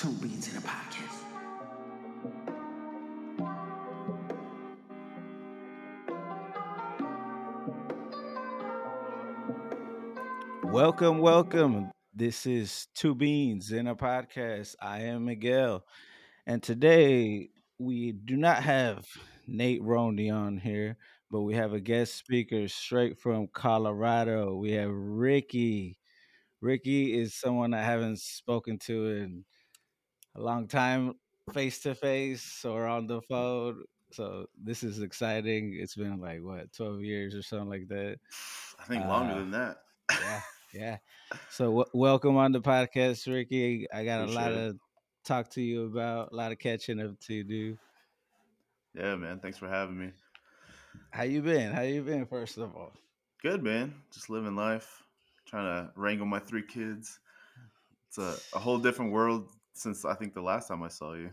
Two Beans in a Podcast. Welcome, welcome. This is Two Beans in a Podcast. I am Miguel. And today we do not have Nate Roney on here, but we have a guest speaker straight from Colorado. We have Ricky. Ricky is someone I haven't spoken to in a long time, face to face or on the phone. So this is exciting. It's been like what, 12 years or something like that. I think longer Uh, than that. Yeah, yeah. So w- welcome on the podcast, Ricky. I got a lot of talk to you about, a lot of catching up to do. Yeah, man. Thanks for having me. How you been? How you been? First of all, Good, man. Just living life, trying to wrangle my three kids. It's a, a whole different world since I think the last time I saw you.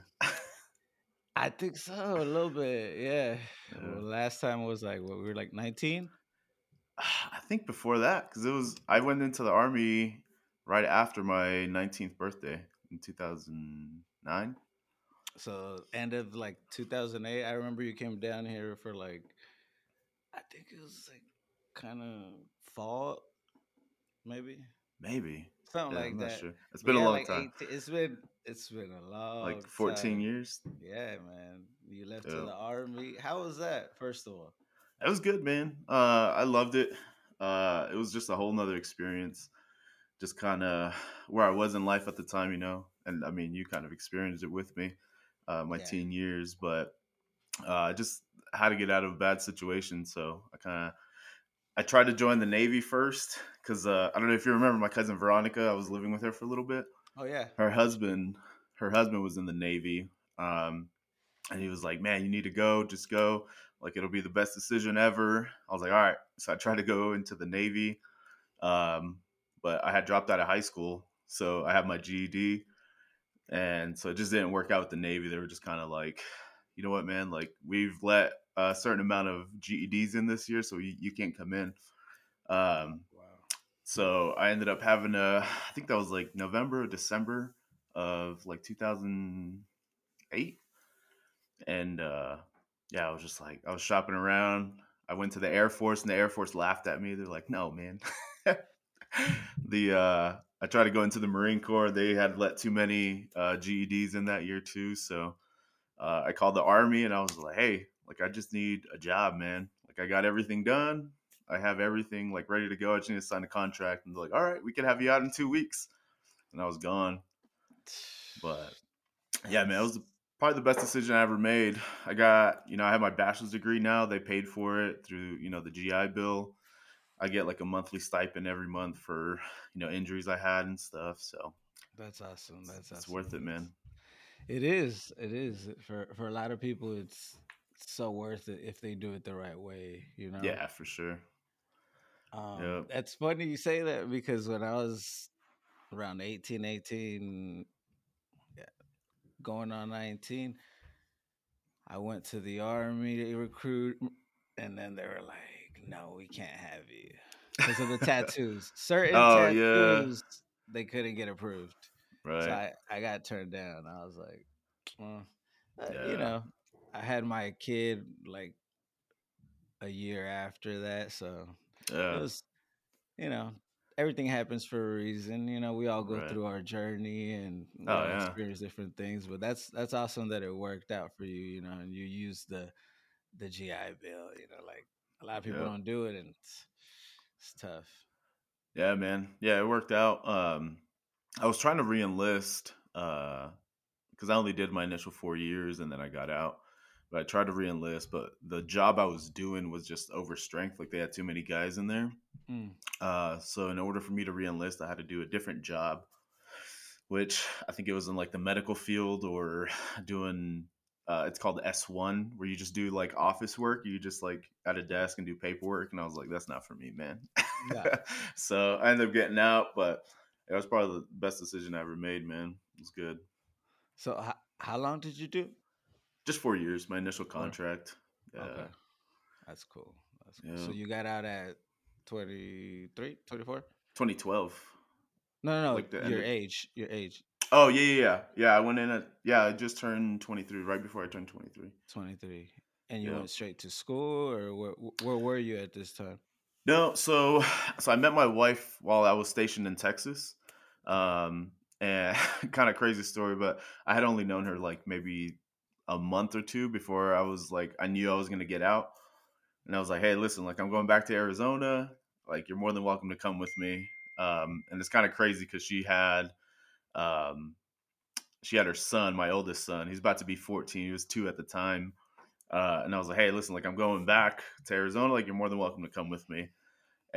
I think so a little bit. Yeah. Yeah. Well, last time was like what we were like nineteen. I think before that, because it was I went into the army right after my 19th birthday in 2009. So end of like two thousand eight. I remember you came down here for like, I think it was like kind of fall, maybe Maybe. something Yeah, like I'm not that. sure. It's But been a long like time. 18 it's been it's been a long Like 14 time. years. Yeah, man. You left to Yeah. the army. How was that? First of all, It was good, man. Uh, I loved it. Uh, it was just a whole nother experience. Just kind of where I was in life at the time, you know. And I mean, you kind of experienced it with me, uh, my Yeah. teen years. But uh, I just had to get out of a bad situation, so I kind of I tried to join the Navy first because uh, I don't know if you remember my cousin Veronica. I was living with her for a little bit. Oh yeah, her husband her husband was in the navy um and he was like man you need to go just go. Like it'll be the best decision ever. I was like all right. So i tried to go into the navy um but i had dropped out of high school so i had my ged and so it just didn't work out with the navy. They were just kind of like you know what man like we've let a certain amount of geds in this year so you, you can't come in um wow. so I ended up having a, I think that was like November or December of like 2008. And uh, yeah, I was just like, I was shopping around. I went to the Air Force and the Air Force laughed at me. They're like, no, man. the, uh, I tried to go into the Marine Corps. They had let too many uh, GEDs in that year too. So uh, I called the Army and I was like, hey, like I just need a job, man. Like I got everything done. I have everything like ready to go. I just need to sign a contract. And they're like, all right, we can have you out in two weeks. And I was gone. But yeah, man, it was probably the best decision I ever made. I got, you know, I have my bachelor's degree now. They paid for it through, you know, the GI Bill. I get like a monthly stipend every month for, you know, injuries I had and stuff. So That's awesome. That's it's awesome. worth it, man. It is. It is for for a lot of people. It's so worth it if they do it the right way. You know. Yeah, for sure. Um, Yep. That's funny you say that because when I was around 18, 18, yeah, going on 19, I went to the army to recruit, and then they were like, no, we can't have you because of the tattoos. Certain Oh, yeah. tattoos, they couldn't get approved. Right. So I, I got turned down. I was like, well, uh, Yeah. you know, I had my kid like a year after that. So it was, you know, everything happens for a reason. You know, we all go Right. through our journey and Oh, know, yeah. experience different things. But that's that's awesome that it worked out for you. You know, and you used the the GI Bill. You know, like a lot of people don't do it, and it's, it's tough. Yeah, man. Yeah, it worked out. Um, I was trying to re-enlist because I only did my initial four years and then I got out. But I tried to re-enlist, but the job I was doing was just over strength. Like they had too many guys in there. Mm. Uh, so in order for me to re-enlist, I had to do a different job, which I think it was in like the medical field or doing. Uh, it's called S one, where you just do like office work. You just like at a desk and do paperwork, and I was like, that's not for me, man. Yeah. so I ended up getting out, but it was probably the best decision I ever made, man. It was good. So how, how long did you do? Just four years, my initial contract. Yeah. Okay. That's cool. That's cool. So you got out at 23, 24? 2012. No, no, no. Like your of- age. Your age. Oh yeah, yeah, yeah. Yeah, I went in at yeah, I just turned 23 right before I turned 23. 23. And you Yeah. went straight to school or where where were you at this time? No, so so I met my wife while I was stationed in Texas. Um and kind of crazy story, but I had only known her like maybe a month or two before I was like I knew I was going to get out. And I was like, "Hey, listen, like I'm going back to Arizona. Like you're more than welcome to come with me." Um and it's kind of crazy cuz she had um she had her son, my oldest son. He's about to be 14. He was 2 at the time. Uh, and I was like, "Hey, listen, like I'm going back to Arizona. Like you're more than welcome to come with me."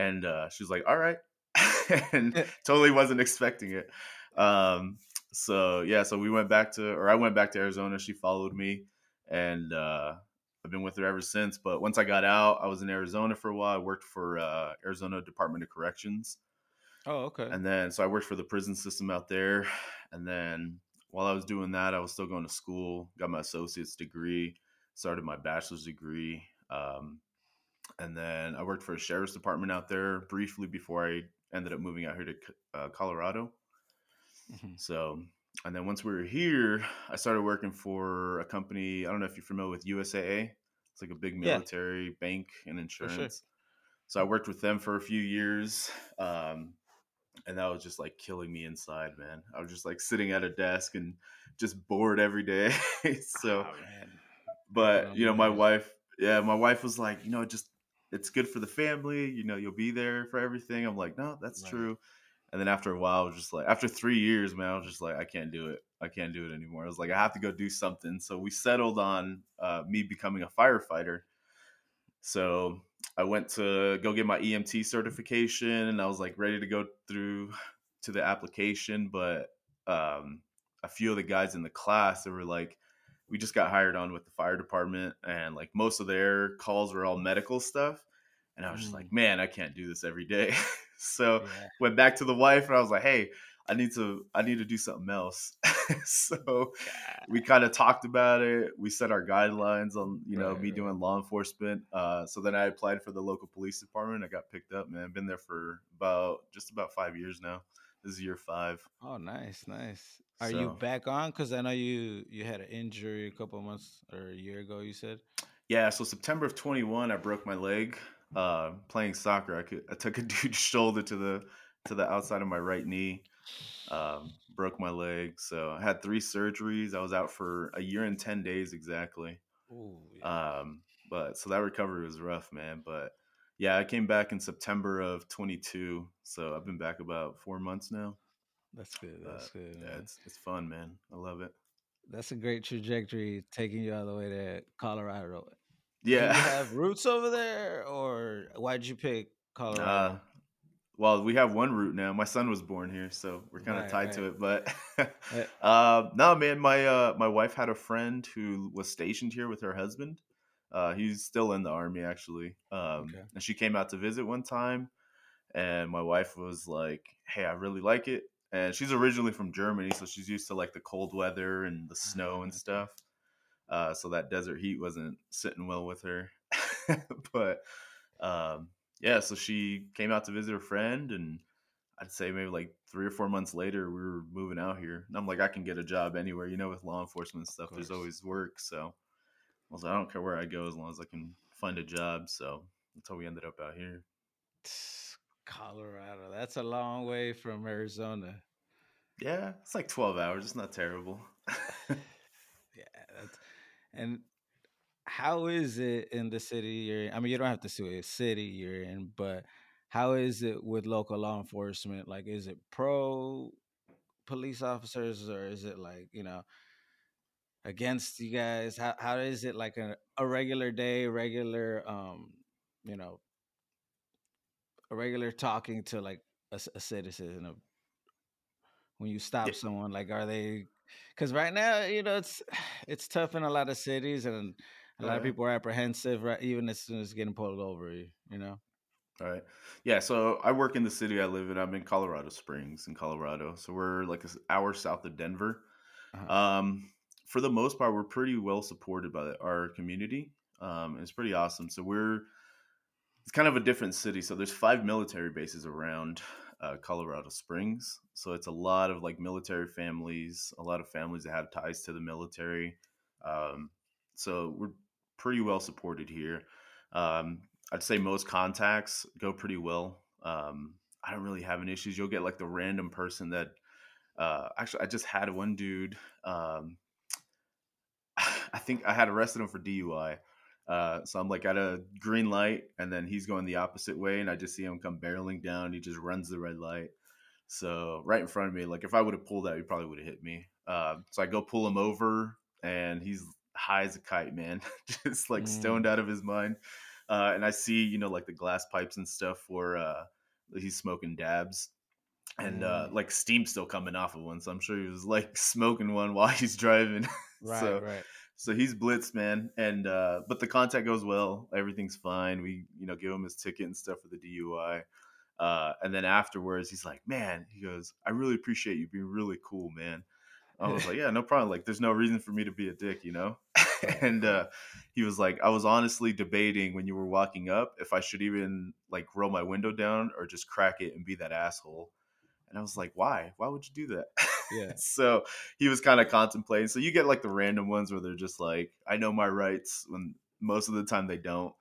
And uh, she was like, "All right," and totally wasn't expecting it. Um, so yeah, so we went back to, or I went back to Arizona. She followed me, and uh, I've been with her ever since. But once I got out, I was in Arizona for a while. I worked for uh, Arizona Department of Corrections, Oh, okay. and then so I worked for the prison system out there. And then while I was doing that, I was still going to school, got my associate's degree, started my bachelor's degree. Um, and then I worked for a sheriff's department out there briefly before I ended up moving out here to uh, Colorado. Mhm. So, and then once we were here, I started working for a company. I don't know if you're familiar with USAA. It's like a big Yeah. military bank and sure. insurance. So I worked with them for a few years. Um, and that was just like killing me inside, man. I was just like sitting at a desk and just bored every day. so, Oh, but you know, my wife, yeah, my wife was like, you know, just it's good for the family. You know, you'll be there for everything. I'm like, no, that's Right. true. And then after a while, I was just like, after three years, man, I was just like, I can't do it. I can't do it anymore. I was like, I have to go do something. So we settled on uh, me becoming a firefighter. So I went to go get my EMT certification, and I was like ready to go through to the application. But um, a few of the guys in the class, they were like, we just got hired on with the fire department, and like most of their calls were all medical stuff. And I was just Mm. like, man, I can't do this every day. so Yeah. went back to the wife, and I was like, hey, I need to, I need to do something else. so God. we kind of talked about it. We set our guidelines on, you know, Right, me right. doing law enforcement. Uh, so then I applied for the local police department. I got picked up, man. Been there for about just about five years now. This is year five. Oh, nice, nice. Are you back on? Because I know you you had an injury a couple months or a year ago. You said. Yeah, so September of 21, I broke my leg uh, playing soccer. I could I took a dude's shoulder to the to the outside of my right knee. Um, broke my leg. So I had three surgeries. I was out for a year and 10 days exactly. Ooh, yeah. Um, but so that recovery was rough, man. But yeah, I came back in September of 22. So I've been back about four months now. that's good. That's But good. yeah, it's it's fun, man. I love it. That's a great trajectory taking you all the way to Colorado. Yeah. Do you have roots over there, or why'd you pick Uh, Colorado? well, we have one root now. My son was born here, so we're kind of Right, tied to it. But Eh. uh, no, man, my uh, my wife had a friend who was stationed here with her husband. Uh, he's still in the army, actually. Um, Okay. And she came out to visit one time, and my wife was like, "Hey, I really like it." And she's originally from Germany, so she's used to like the cold weather and the snow and stuff. Uh, so that desert heat wasn't sitting well with her. but um, yeah, so she came out to visit her friend, and I'd say maybe like three or four months later, we were moving out here. And I'm like, I can get a job anywhere, you know, with law enforcement stuff. There's always work. So I was like, I don't care where I go as long as I can find a job. So that's how we ended up out here. Colorado. That's a long way from Arizona. Yeah, it's like 12 hours. It's not terrible. Yeah, that's and how is it in the city you're in? I mean, you don't have to say a city you're in, but how is it with local law enforcement? Like, is it pro police officers or is it like you know against you guys? How how is it like a, a regular day, regular um, you know, a regular talking to like a, a citizen of when you stop Yeah. someone like are they because right now you know it's it's tough in a lot of cities and a lot of people are apprehensive right even as soon as getting pulled over you you know All right. Yeah. So I work in the city I live in. I'm in Colorado Springs, in Colorado. So we're like an hour south of Denver. Uh-huh. Um, for the most part, we're pretty well supported by our community. Um, it's pretty awesome. So we're it's kind of a different city. So there's five military bases around. uh, Colorado Springs. So it's a lot of like military families, a lot of families that have ties to the military. Um, so we're pretty well supported here. Um, I'd say most contacts go pretty well. Um, I don't really have any issues. You'll get like the random person that uh, actually I just had one dude. Um, I think I had arrested him for DUI. Uh, so I'm like at a green light, and then he's going the opposite way, and I just see him come barreling down. He just runs the red light, so right in front of me. Like if I would have pulled out, he probably would have hit me. Uh, so I go pull him over, and he's high as a kite, man, just like Mm. stoned out of his mind. Uh, and I see, you know, like the glass pipes and stuff for uh, he's smoking dabs, and uh, Mm. like steam still coming off of one. So I'm sure he was like smoking one while he's driving. Right, so right. So he's blitzed, man, and uh, but the contact goes well. Everything's fine. We you know give him his ticket and stuff for the DUI. Uh, and then afterwards, he's like, "Man," he goes, "I really appreciate you being really cool, man." I was like, "Yeah, no problem. Like, there's no reason for me to be a dick, you know." and uh, he was like, "I was honestly debating when you were walking up if I should even like roll my window down or just crack it and be that asshole." And I was like, "Why? Why would you do that?" Yeah. so he was kind of contemplating. So you get like the random ones where they're just like, I know my rights when most of the time they don't.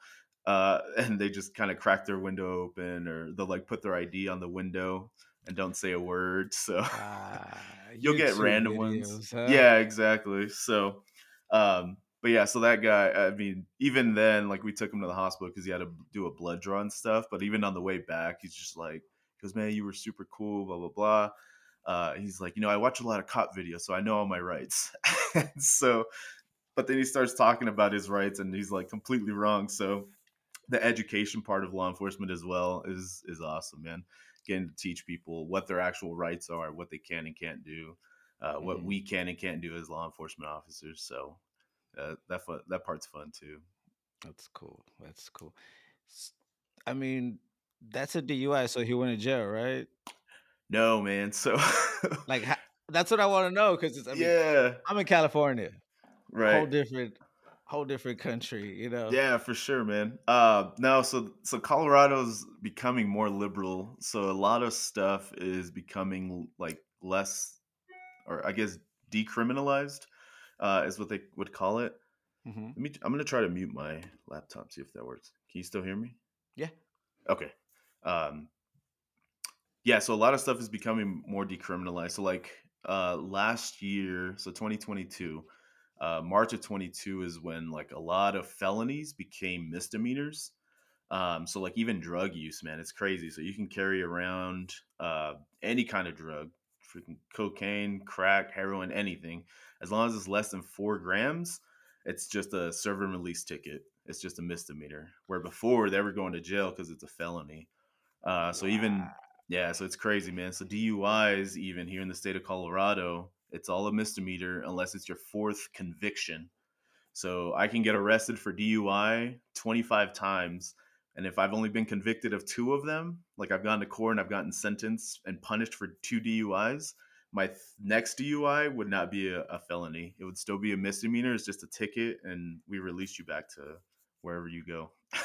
Uh, and they just kind of crack their window open or they'll like put their ID on the window and don't say a word. So Ah, you'll get random ones. huh? Yeah, exactly. So, um, but yeah, so that guy, I mean, even then, like we took him to the hospital because he had to do a blood draw and stuff. But even on the way back, he's just like, because man, you were super cool, blah, blah, blah. Uh, he's like, you know, I watch a lot of cop videos, so I know all my rights. and so, but then he starts talking about his rights and he's like completely wrong. So, the education part of law enforcement as well is is awesome, man. Getting to teach people what their actual rights are, what they can and can't do, uh, what Mhm. we can and can't do as law enforcement officers. So uh, that fun, that part's fun too. That's cool. That's cool. I mean, that's a DUI, so he went to jail, right? No, man. So Like, that's what I want to know because I mean, yeah, I'm in California, right? whole different, whole different country, you know. Yeah, for sure, man. Uh, no, so so Colorado's becoming more liberal, so a lot of stuff is becoming like less, or I guess decriminalized, uh, is what they would call it. hmm Let me. I'm gonna try to mute my laptop, see if that works. Can you still hear me? Yeah. Okay. Um. Yeah. So a lot of stuff is becoming more decriminalized. So like uh last year, so 2022, uh March of 22 is when like a lot of felonies became misdemeanors. Um, so like even drug use, man, it's crazy. So you can carry around uh any kind of drug, freaking cocaine, crack, heroin, anything, as long as it's less than four grams it's just a serve and release ticket. It's just a misdemeanor. Where before they were going to jail because it's a felony. Uh, so even Wow. Yeah, so it's crazy, man. So DUIs, even here in the state of Colorado, it's all a misdemeanor unless it's your fourth conviction. So I can get arrested for DUI 25 times. And if I've only been convicted of two of them, like I've gone to court and I've gotten sentenced and punished for two DUIs, my th- next DUI would not be a, a felony. It would still be a misdemeanor. It's just a ticket, and we release you back to wherever you go.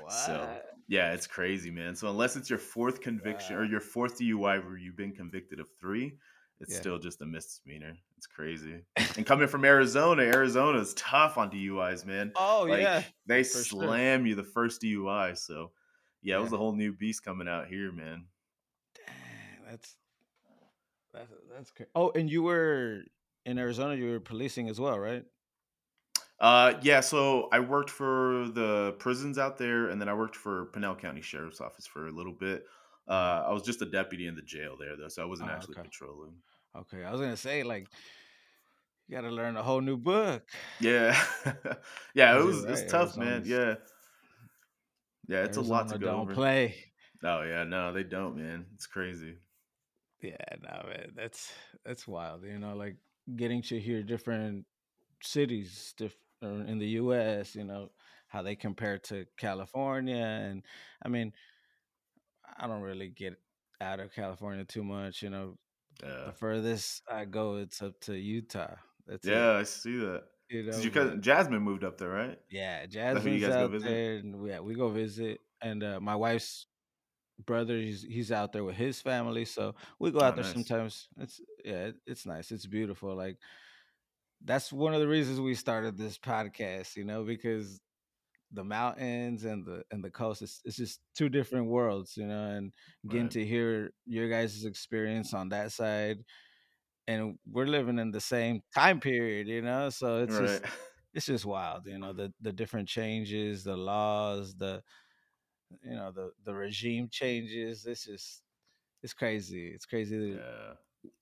What? So yeah, it's crazy, man. So unless it's your fourth conviction or your fourth DUI where you've been convicted of three, it's Yeah. still just a misdemeanor. It's crazy. And coming from Arizona, Arizona is tough on DUIs, man. oh Like yeah, they for sure. slam you the first DUI. So yeah, it was a whole new beast coming out here, man. Dang, that's that's that's crazy. Oh, and you were in Arizona. You were policing as well, right? Uh, yeah, so I worked for the prisons out there, and then I worked for Pinal County Sheriff's Office for a little bit. Uh, I was just a deputy in the jail there, though, so I wasn't Oh, actually okay. patrolling. Okay, I was gonna say like you got to learn a whole new book. Yeah, yeah, it was you're it's right, tough, man. Yeah, yeah, it's a lot to Arizona go don't over. play. Oh yeah, no, they don't, man. It's crazy. Yeah, no, man, that's that's wild. You know, like getting to hear different cities diff- or in the U.S. You know how they compare to California, and I mean, I don't really get out of California too much. You know, Yeah, the furthest I go, it's up to Utah. That's it. yeah, I see that. You know, cousin Jasmine moved up there, right? yeah, Jasmine's out visit? there, and we, yeah, we go visit, and uh, my wife's brother he's he's out there with his family, so we go Oh, out there nice. sometimes. It's yeah, it- it's nice. It's beautiful. Like that's one of the reasons we started this podcast, you know, because the mountains and the and the coast it's, it's just two different worlds, you know, and getting Right. to hear your guys' experience on that side and we're living in the same time period, you know, so it's Right. just it's just wild, you know, the the different changes, the laws, the you know, the the regime changes. It's just it's crazy. It's crazy that Yeah.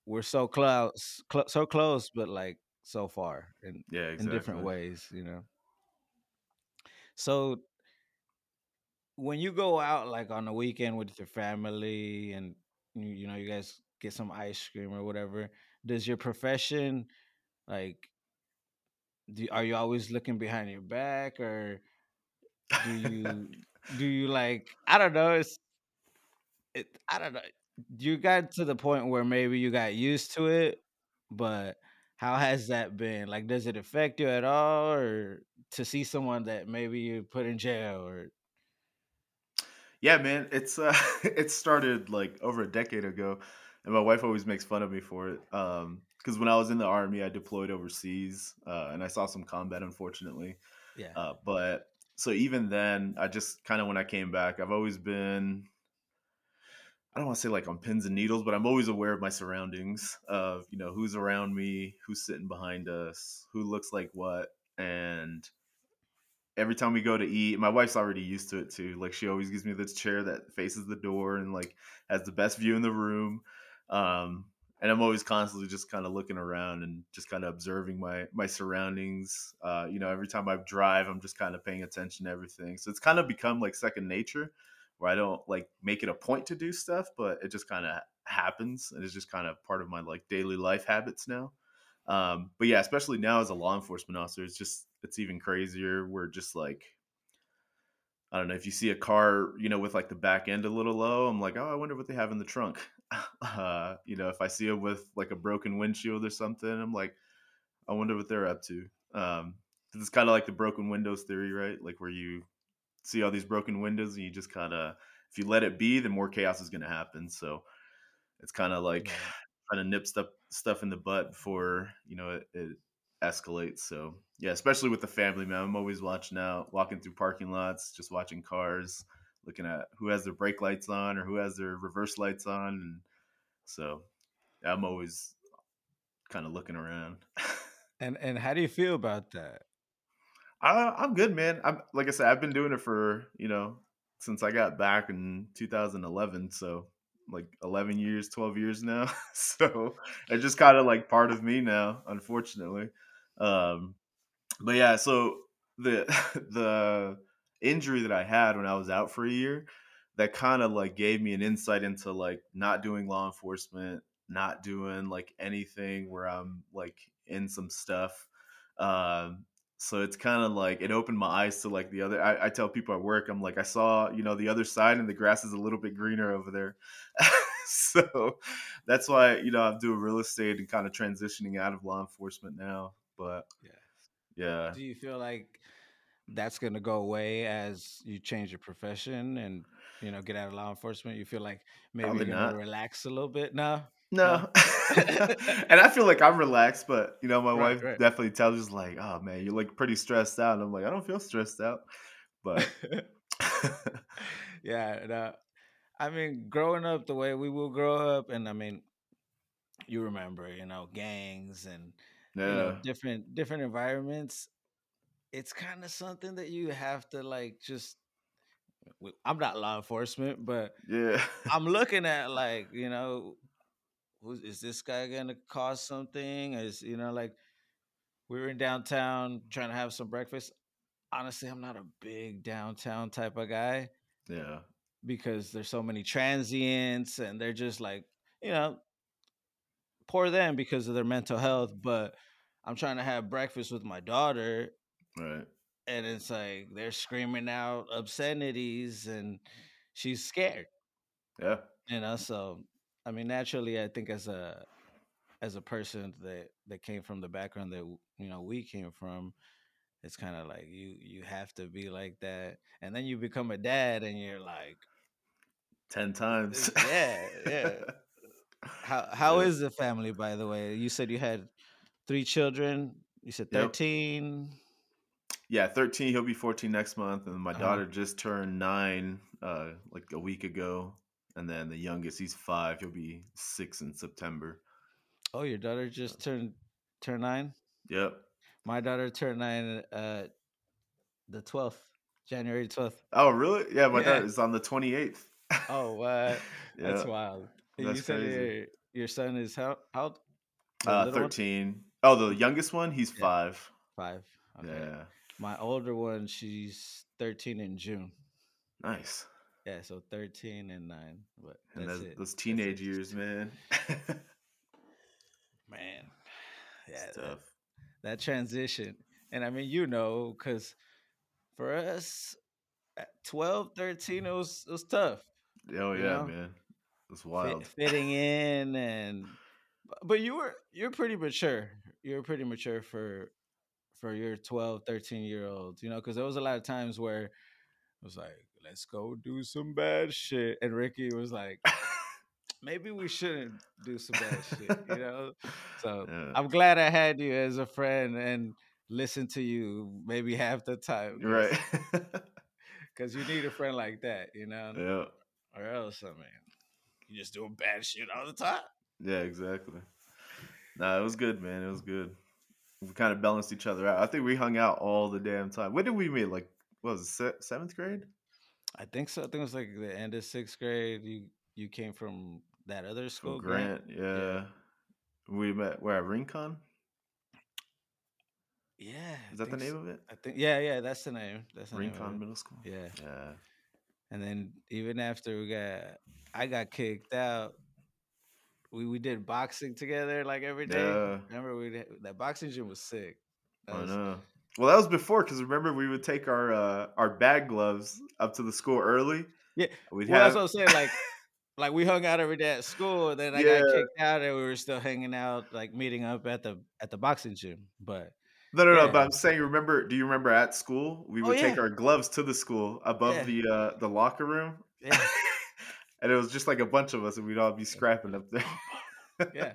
we're so close, cl- so close, but like so far in Yeah, in different ways, you know. So when you go out like on the weekend with your family and you, you know you guys get some ice cream or whatever, does your profession like do, are you always looking behind your back or do you do you like I don't know, it's it I don't know. You got to the point where maybe you got used to it, but how has that been? Like does it affect you at all or to see someone that maybe you put in jail or Yeah, man, it's uh it started like over a decade ago, and my wife always makes fun of me for it. Um, because when I was in the army, I deployed overseas, uh, and I saw some combat, unfortunately. yeah. Uh, but so even then, I just kind of when I came back, I've always been I don't want to say like on pins and needles, but I'm always aware of my surroundings, of you know who's around me, who's sitting behind us, who looks like what, and every time we go to eat, my wife's already used to it too. Like she always gives me this chair that faces the door and like has the best view in the room. Um, and I'm always constantly just kind of looking around and just kind of observing my my surroundings. Uh, you know, every time I drive, I'm just kind of paying attention to everything. So it's kind of become like second nature, where I don't like make it a point to do stuff, but it just kind of happens, and it's just kind of part of my like daily life habits now. Um, but yeah, especially now as a law enforcement officer, it's just it's even crazier. We're just like I don't know if you see a car, you know, with like the back end a little low, I'm like, oh, I wonder what they have in the trunk. Uh, you know, if I see them with like a broken windshield or something, I'm like, I wonder what they're up to. Um, it's kind of like the broken windows theory, right? Like where you see all these broken windows and you just kind of, if you let it be, then more chaos is going to happen. So it's kind of like trying to nip stuff stuff in the butt before you know it, it escalates. So yeah, especially with the family, man. I'm always watching out, walking through parking lots, just watching cars, looking at who has their brake lights on or who has their reverse lights on, and so I'm always kind of looking around. And and how do you feel about that? I, I'm good, man. I'm like I said, I've been doing it for you know since I got back in 2011, so like 11 years, 12 years now. so it's just kind of like part of me now, unfortunately. Um, but yeah, so the the injury that I had when I was out for a year, that kind of like gave me an insight into like not doing law enforcement, not doing like anything where I'm like in some stuff. Um, so it's kind of like it opened my eyes to like the other. I, I tell people at work, I'm like, I saw you know the other side, and the grass is a little bit greener over there. so that's why you know I'm doing real estate and kind of transitioning out of law enforcement now. But Yeah. yeah, Do you feel like that's going to go away as you change your profession and you know get out of law enforcement? You feel like maybe probably you're going to relax a little bit? No, no. And I feel like I'm relaxed, but you know, my right, wife right. definitely tells us like, "Oh man, you're like pretty stressed out." And I'm like, "I don't feel stressed out." But yeah. No. Uh, I mean, growing up the way we will grow up, and I mean, you remember, you know, gangs and you know different different environments. It's kind of something that you have to like just. I'm not law enforcement, but yeah, I'm looking at like you know who's is this guy gonna cause something? Is you know like we were in downtown trying to have some breakfast. Honestly, I'm not a big downtown type of guy yeah, because there's so many transients and they're just like you know poor them because of their mental health. But I'm trying to have breakfast with my daughter, right, and it's like they're screaming out obscenities and she's scared. yeah, You know, so I mean, naturally, I think as a as a person that that came from the background that you know we came from it's kind of like you you have to be like that and then you become a dad and you're like ten times. Yeah, yeah. How how is the family, by the way? You said you had three children. You said Yep. thirteen. Yeah, thirteen. He'll be fourteen next month, and my Uh-huh. daughter just turned nine, uh, like a week ago. And then the youngest, he's five. He'll be six in September. Oh, your daughter just turned turned nine. Yep. My daughter turned nine uh the twelfth, January twelfth. Oh, really? Yeah, my Yeah. daughter is on the twenty eighth. Oh, what? That's wild. That's you said crazy. your your son is how how old? Uh, little one? thirteen. Oh, the youngest one, he's Yeah. five. Five. Okay. Yeah. My older one, she's thirteen in June. Nice. Yeah, so thirteen and nine. But And that's those, it. those teenage it. years, man. man. Yeah, that, that transition. And I mean, you know, because for us at 12, 13, it mm-hmm. was it was tough. Oh you yeah, know? man. It's fit- wild. fitting in and but you were you're pretty mature you're pretty mature for for your 12 13 year olds you know because there was a lot of times where it was like let's go do some bad shit and ricky was like maybe we shouldn't do some bad shit you know so Yeah. i'm glad i had you as a friend and listen to you maybe half the time right. because you need a friend like that you know yeah. or else i mean you just doing bad shit all the time Yeah, exactly. Nah, it was good, man. It was good. We kind of balanced each other out. I think we hung out all the damn time. When did we meet? Like, what was it, se- seventh grade? I think so. I think it was like the end of sixth grade. You you came from that other school, From Grant. Yeah. We met where at Rincon? Yeah, I Is that the name so. of it? I think yeah, yeah. That's the name. That's the Rincon. Middle School. Yeah, Yeah. and then even after we got, I got kicked out. We we did boxing together like every day. Yeah. Remember we that boxing gym was sick. That I was- know. Well, that was before because remember we would take our uh, our bag gloves up to the school early. Yeah, We'd Well, have that's what I'm saying. Like, like we hung out every day at school, and then I Yeah. got kicked out, and we were still hanging out, like meeting up at the at the boxing gym. But no, no, no. But I'm saying, remember? Do you remember at school we Oh, would take our gloves to the school above Yeah. the uh, the locker room, yeah, and it was just like a bunch of us, and we'd all be scrapping up there. yeah,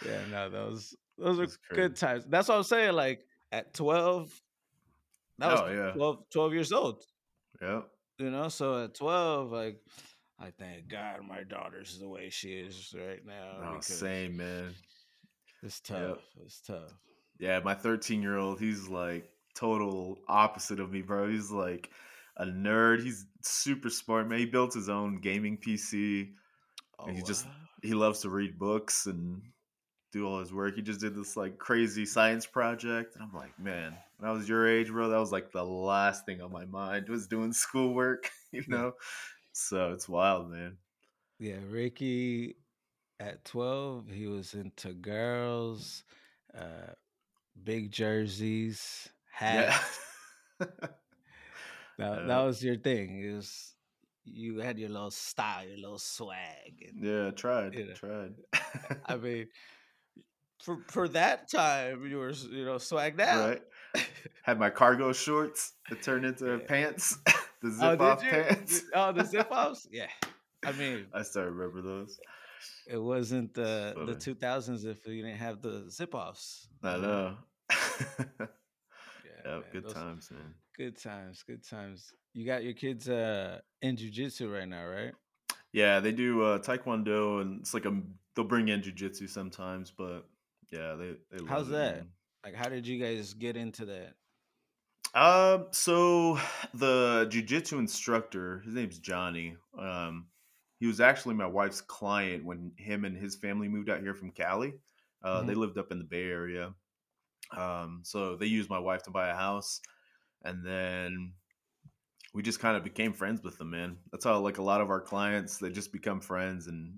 yeah. No, those those are good times. That's what I'm saying. Like at 12, that was Oh, yeah. 12, 12 years old. yeah. You know, so at 12, like I thank God my daughter's the way she is right now. Oh, same man. It's tough. It's tough. Yeah, my 13 year old, he's like total opposite of me, bro. He's like a nerd. He's super smart, man. He built his own gaming PC. Oh, And he just- He loves to read books and do all his work. He just did this like crazy science project. And I'm like, man, when I was your age, bro, that was like the last thing on my mind was doing schoolwork, you know? So it's wild, man. Yeah, Ricky at 12, he was into girls, uh, big jerseys, hats. Yeah. That, that was your thing. It was you had your little style, your little swag. And yeah, tried. You know. Tried. I mean, for for that time, you were you know swagged out. right. Had my cargo shorts that turned into Yeah. pants, the Oh, zip did off you? pants. Oh, the zip offs. Yeah, I mean, I still remember those. it wasn't the Funny. the two thousands if you didn't have the zip offs. I know. Yeah, yep, good those- times, man. Good times, good times. You got your kids uh in jujitsu right now, right? Yeah, they do uh, taekwondo, and it's like a they'll bring in jujitsu sometimes, but yeah, they they How's it, that? man. Like, how did you guys get into that? Um, so the jujitsu instructor, his name's Johnny. Um, he was actually my wife's client when him and his family moved out here from Cali. Uh, They lived up in the Bay Area. Um, so they used my wife to buy a house, and then we just kind of became friends with them. Man, that's how like a lot of our clients they just become friends and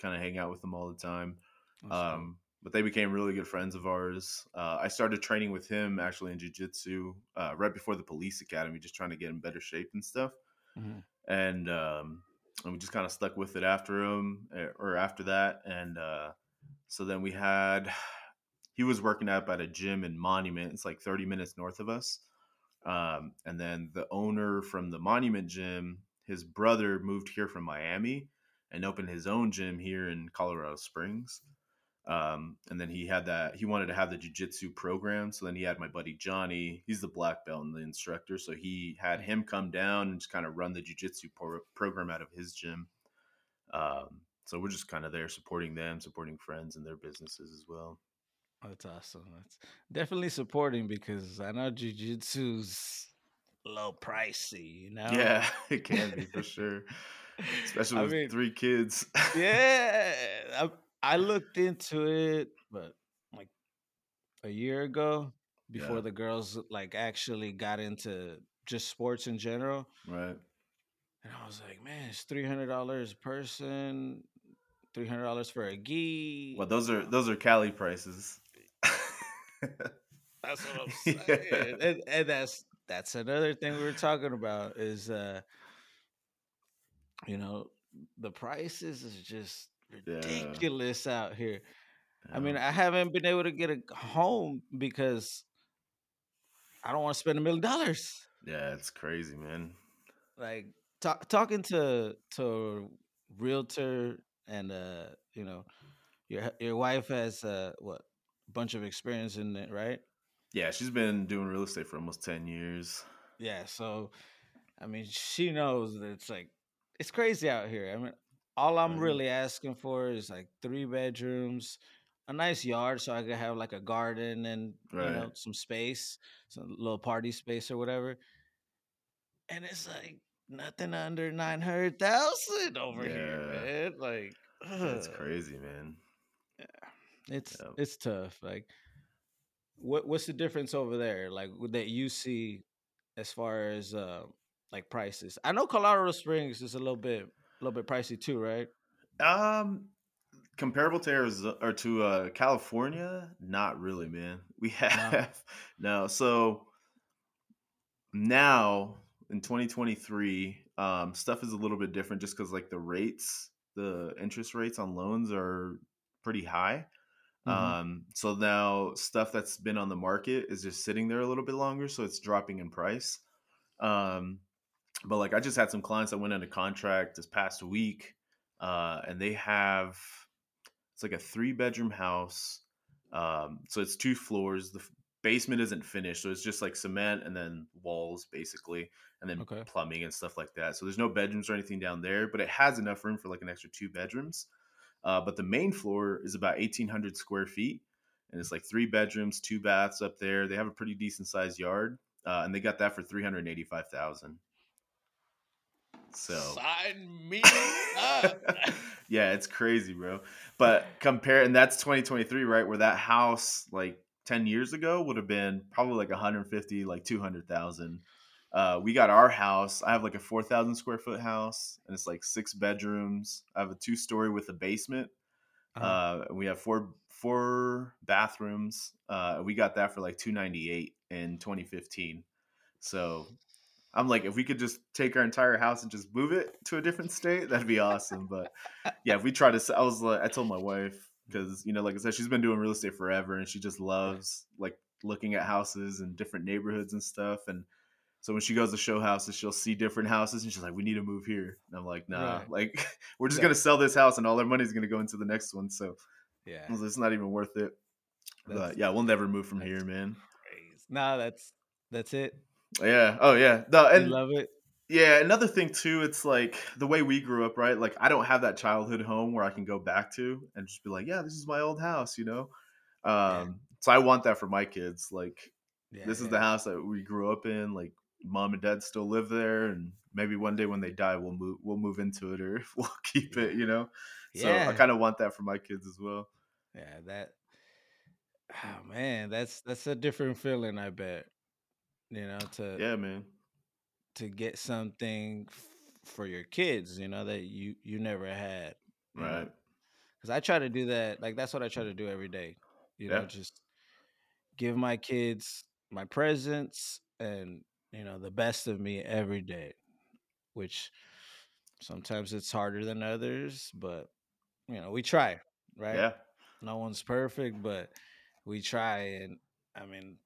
kind of hang out with them all the time. Dope. Um, but they became really good friends of ours. Uh, I started training with him actually in jujitsu uh, right before the police academy, just trying to get in better shape and stuff. Mhm. And, um, and we just kind of stuck with it after him eh, or after that. And uh, so then we had, he was working up at a gym in Monument. It's like 30 minutes north of us. Um, and then the owner from the Monument gym, his brother moved here from Miami and opened his own gym here in Colorado Springs. Um, and then he had that he wanted to have the jujitsu program. So then he had my buddy Johnny. He's the black belt and the instructor. So he had him come down and just kind of run the jujitsu pro- program out of his gym. Um, so we're just kind of there supporting them, supporting friends and their businesses as well. That's awesome. That's definitely supporting because I know jujitsu's a little pricey, you know? Yeah, it can be for sure. Especially I with mean, three kids. yeah. I, I looked into it, but like a year ago, before Yeah. the girls like actually got into just sports in general. right. And I was like, man, it's three hundred dollars a person, three hundred dollars for a gi. Well, those are those are Cali prices. That's what I'm Yeah. saying. And, and that's that's another thing we were talking about is uh you know, the prices is just Yeah. ridiculous out here. I mean, I haven't been able to get a home because I don't want to spend a million dollars. yeah, it's crazy, man. Like talk, talking to to a realtor and uh, you know, your your wife has uh what bunch of experience in it, right? Yeah, she's been doing real estate for almost ten years. Yeah, so I mean, she knows that it's like it's crazy out here. I mean, all I'm Right. really asking for is like three bedrooms, a nice yard, so I could have like a garden and you know some space, some little party space or whatever. And it's like nothing under nine hundred thousand over here, Yeah. man. Like, That's ugh, crazy, man. it's Yeah. it's tough. Like, what what's the difference over there? Like w- that you see as far as uh like prices. I know Colorado Springs is a little bit a little bit pricey too, right? Um, comparable to Arizona or to uh, California, not really, man. We have no. So now in 2023, um, stuff is a little bit different just because like the rates, the interest rates on loans are pretty high. Mhm. Um, so now stuff that's been on the market is just sitting there a little bit longer, so it's dropping in price. Um, but like I just had some clients that went into contract this past week, uh, and they have it's like a three bedroom house. Um, so it's two floors. The basement isn't finished, so it's just like cement and then walls basically, and then Okay. plumbing and stuff like that. So there's no bedrooms or anything down there, but it has enough room for like an extra two bedrooms. Uh, but the main floor is about 1,800 square feet, and it's like three bedrooms, two baths up there. They have a pretty decent sized yard, uh, and they got that for 385,000. So sign me up. yeah, it's crazy, bro. But compare, and that's 2023, right? Where that house, like 10 years ago, would have been probably like 150, like 200,000. Uh, we got our house. I have like a 4,000 square foot house, and it's like six bedrooms. I have a two story with a basement. Uh-huh. Uh, we have four four bathrooms. Uh, we got that for like 298 in 2015. So I'm like, if we could just take our entire house and just move it to a different state, that'd be awesome. But yeah, if we try to, I was like, I told my wife because you know, like I said, she's been doing real estate forever, and she just loves like looking at houses and different neighborhoods and stuff. And so when she goes to show houses, she'll see different houses, and she's like, "We need to move here." And I'm like, "Nah, Right. like we're just Yeah. gonna sell this house, and all our money's gonna go into the next one." So yeah. Like, it's not even worth it. That's- But yeah, we'll never move from here, man. crazy. Nah, that's that's it. Yeah. Oh yeah. No, and love it. Yeah, another thing too, it's like the way we grew up, right? Like I don't have that childhood home where I can go back to and just be like, yeah, this is my old house, you know. Um, so I want that for my kids. Like Yeah, this is yeah. the house that we grew up in. Like mom and dad still live there, and maybe one day when they die, we'll move we'll move into it or we'll keep it, you know. So I kind of want that for my kids as well. Yeah, that. Oh man, that's that's a different feeling. I bet. You know, to Yeah, man. to get something f- for your kids, you know, that you you never had. Right. Because I try to do that. Like that's what I try to do every day. You know, just give my kids my presence and you know the best of me every day. Which sometimes it's harder than others, but you know we try, right? Yeah. no one's perfect, but we try. And I mean,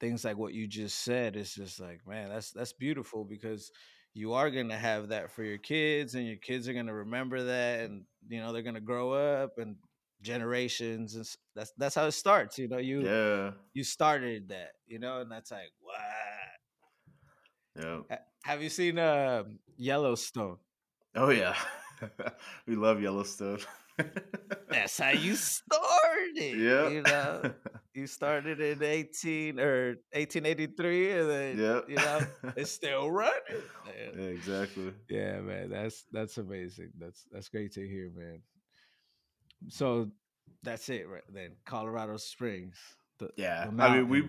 things like what you just said, it's just like, man, that's that's beautiful because you are gonna have that for your kids, and your kids are gonna remember that, and you know they're gonna grow up and generations, and that's that's how it starts. You know, you Yeah. you started that, you know, and that's like what. Yeah. Have you seen uh, Yellowstone? Oh yeah. we love Yellowstone. That's how you started. yeah. You know, you started in eighteen or eighteen eighty three, and then yeah. you know it's still running. yeah, exactly. Yeah, man, that's that's amazing. That's that's great to hear, man. So that's it, right then. Colorado Springs, the Yeah. the I mean, we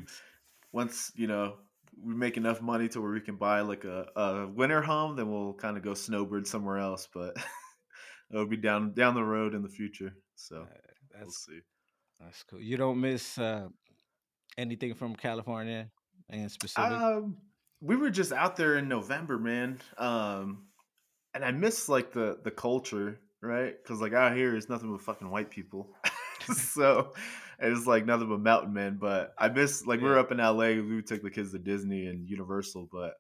once you know we make enough money to where we can buy like a, a winter home, then we'll kind of go snowbird somewhere else. But it'll be down down the road in the future. So Uh, we'll see. that's cool. You don't miss uh, anything from California in specific. Um, we were just out there in November, man. Um, and I miss like the the culture, right? Because like out here is nothing but fucking white people. so it's like nothing but mountain men. But I miss like we were up in LA. We would take the kids to Disney and Universal, but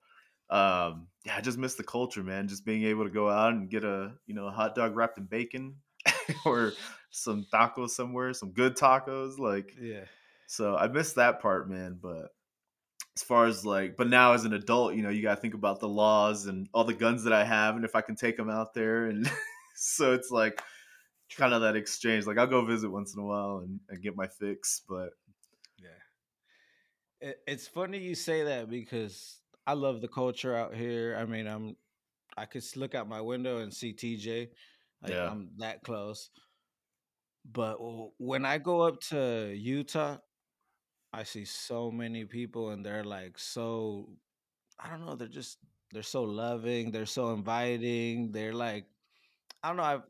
um, yeah, I just miss the culture, man. Just being able to go out and get a you know a hot dog wrapped in bacon or some tacos somewhere, some good tacos, like Yeah, so I miss that part, man. But as far as like, but now as an adult, you know, you got to think about the laws and all the guns that I have, and if I can take them out there, and so it's like kind of that exchange. Like I'll go visit once in a while and, and get my fix, but yeah. It, it's funny you say that because I love the culture out here. I mean, I'm I could look out my window and see TJ. Like Yeah. I'm that close. But when I go up to Utah, I see so many people and they're like so I don't know, they're just they're so loving, they're so inviting. They're like I don't know, I've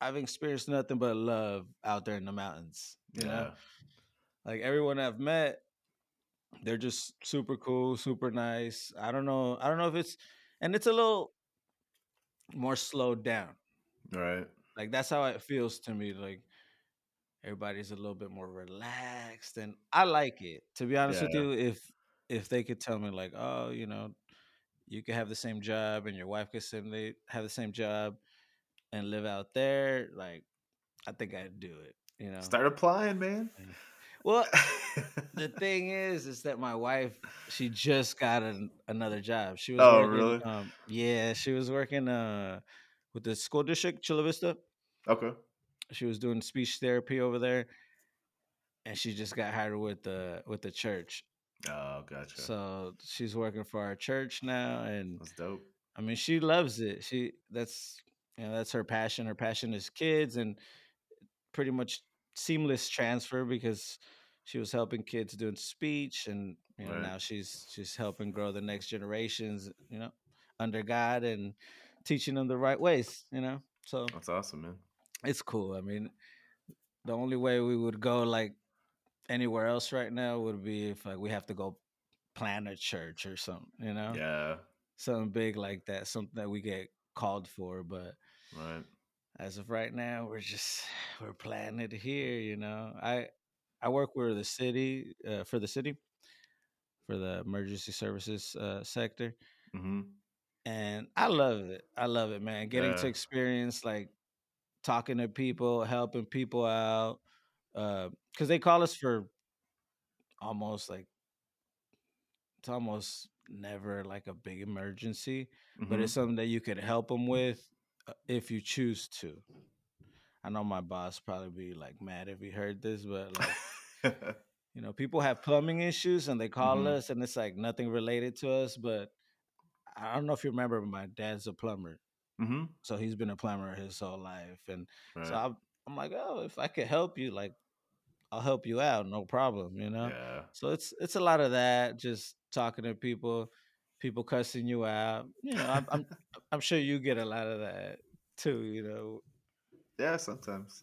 I've experienced nothing but love out there in the mountains, you know? yeah, Like everyone I've met, they're just super cool, super nice. I don't know, I don't know if it's and it's a little more slowed down. right, Like that's how it feels to me. Like everybody's a little bit more relaxed, and I like it. To be honest with you, if if they could tell me like, oh, you know, you could have the same job, and your wife could simply have the same job and live out there, like I think I'd do it. You know. start applying, man. Well, the thing is, is that my wife, she just got an, another job. She was Oh, working. really? Um, yeah, she was working uh with the school district, Chula Vista. okay, She was doing speech therapy over there, and she just got hired with the with the church. oh, gotcha. So she's working for our church now, and That's dope. I mean, she loves it. She that's you know that's her passion. Her passion is kids, and pretty much seamless transfer because she was helping kids doing speech, and you know Right. now she's she's helping grow the next generations. You know, under God and teaching them the right ways. You know, so That's awesome, man. it's cool. I mean, the only way we would go like anywhere else right now would be if like we have to go plan a church or something. You know, Yeah, something big like that, something that we get called for. But right. As of right now, we're just we're planning it here. You know, I I work for the city uh, for the city for the emergency services uh, sector, Mm-hmm. and I love it. I love it, man. Getting to experience like talking to people, helping people out, because they call us for almost like it's almost never like a big emergency, but Mm-hmm. it's something that you could help them with uh, if you choose to. I know my boss probably be like mad if he heard this, but like you know, people have plumbing issues and they call Mhm. us and it's like nothing related to us, but I don't know if you remember, but my dad's a plumber. mm-hmm. So he's been a plumber his whole life. And Right. so I'm, I'm like, oh, if I could help you, like, I'll help you out, no problem, you know? yeah. So it's it's a lot of that, just talking to people, people cussing you out. You know, I'm I'm, I'm sure you get a lot of that too, you know. Yeah, sometimes.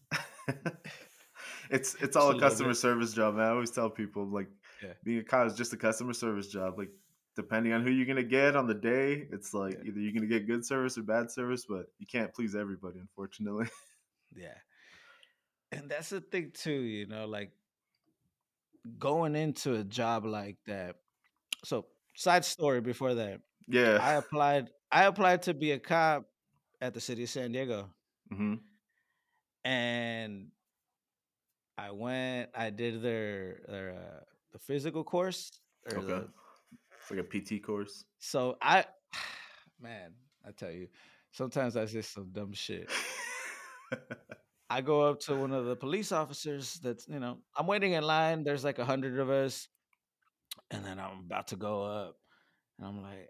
it's it's all a customer service job. Man. I always tell people like Yeah. being a cop is just a customer service job. Like depending on who you're gonna get on the day, it's like Yeah. either you're gonna get good service or bad service, but you can't please everybody, unfortunately. Yeah. And that's the thing too, you know, like going into a job like that. So, side story before that. yeah. I applied I applied to be a cop at the city of San Diego, hmm and I went. I did their their uh, the physical course or Okay. the It's like a PT course. so I man, I tell you, sometimes I say some dumb shit. I go up to one of the police officers that's, you know, I'm waiting in line. There's like a hundred of us. And then I'm about to go up. And I'm like,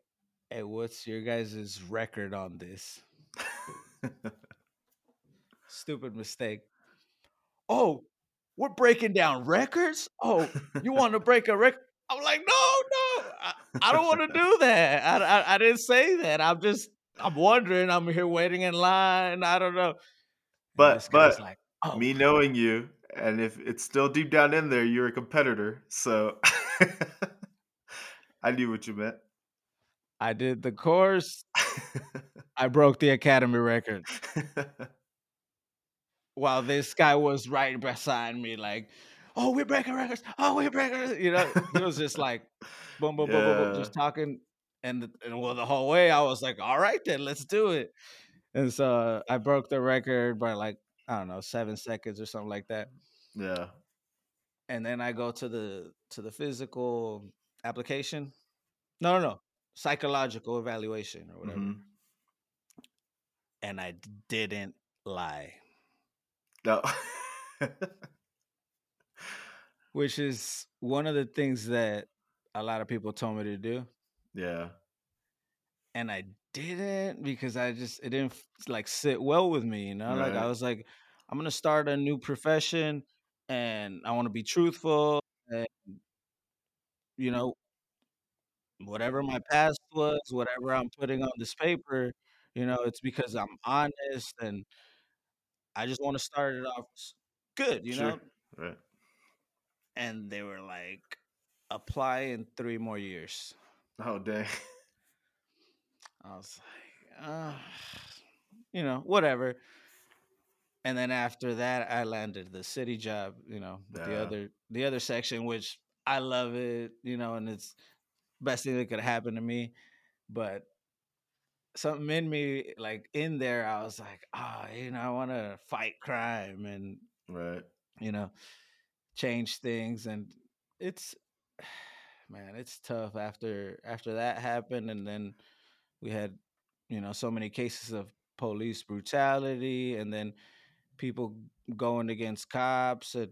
hey, what's your guys' record on this? Stupid mistake. Oh, we're breaking down records? Oh, you want to break a record? I'm like, no, no, I, I don't want to do that. I, I, I didn't say that. I'm just, I'm wondering. I'm here waiting in line. I don't know. But- but like, oh, Me knowing you, and if it's still deep down in there, you're a competitor. So I knew what you meant. I did the course. I broke the academy record while this guy was right beside me, like, "Oh, we're breaking records! Oh, we're breaking!" records," You know, he was just like, boom, boom, boom, boom, boom, just talking, and the- and well, the whole way I was like, "All right, then, let's do it." And so uh, I broke the record by like I don't know seven seconds or something like that. yeah. And then I go to the to the physical application. No, no, no, psychological evaluation or whatever. Mhm. And I didn't lie. No. which is one of the things that a lot of people told me to do yeah. and i didn't because i just it didn't like sit well with me you know like i was like i'm gonna start a new profession and i want to be truthful and you know whatever my past was whatever i'm putting on this paper you know it's because i'm honest and i just want to start it off good you know Sure. Right. and they were like apply in three more years Oh dang. I was like, uh, you know, whatever. And then after that, I landed the city job, you know, with the other the other section, which I love it, you know, and it's best thing that could happen to me. But something in me, like in there, I was like, ah, you know, I want to fight crime and Right. you know, change things, and it's man, it's tough after after that happened, and then we had you know so many cases of police brutality and then people going against cops and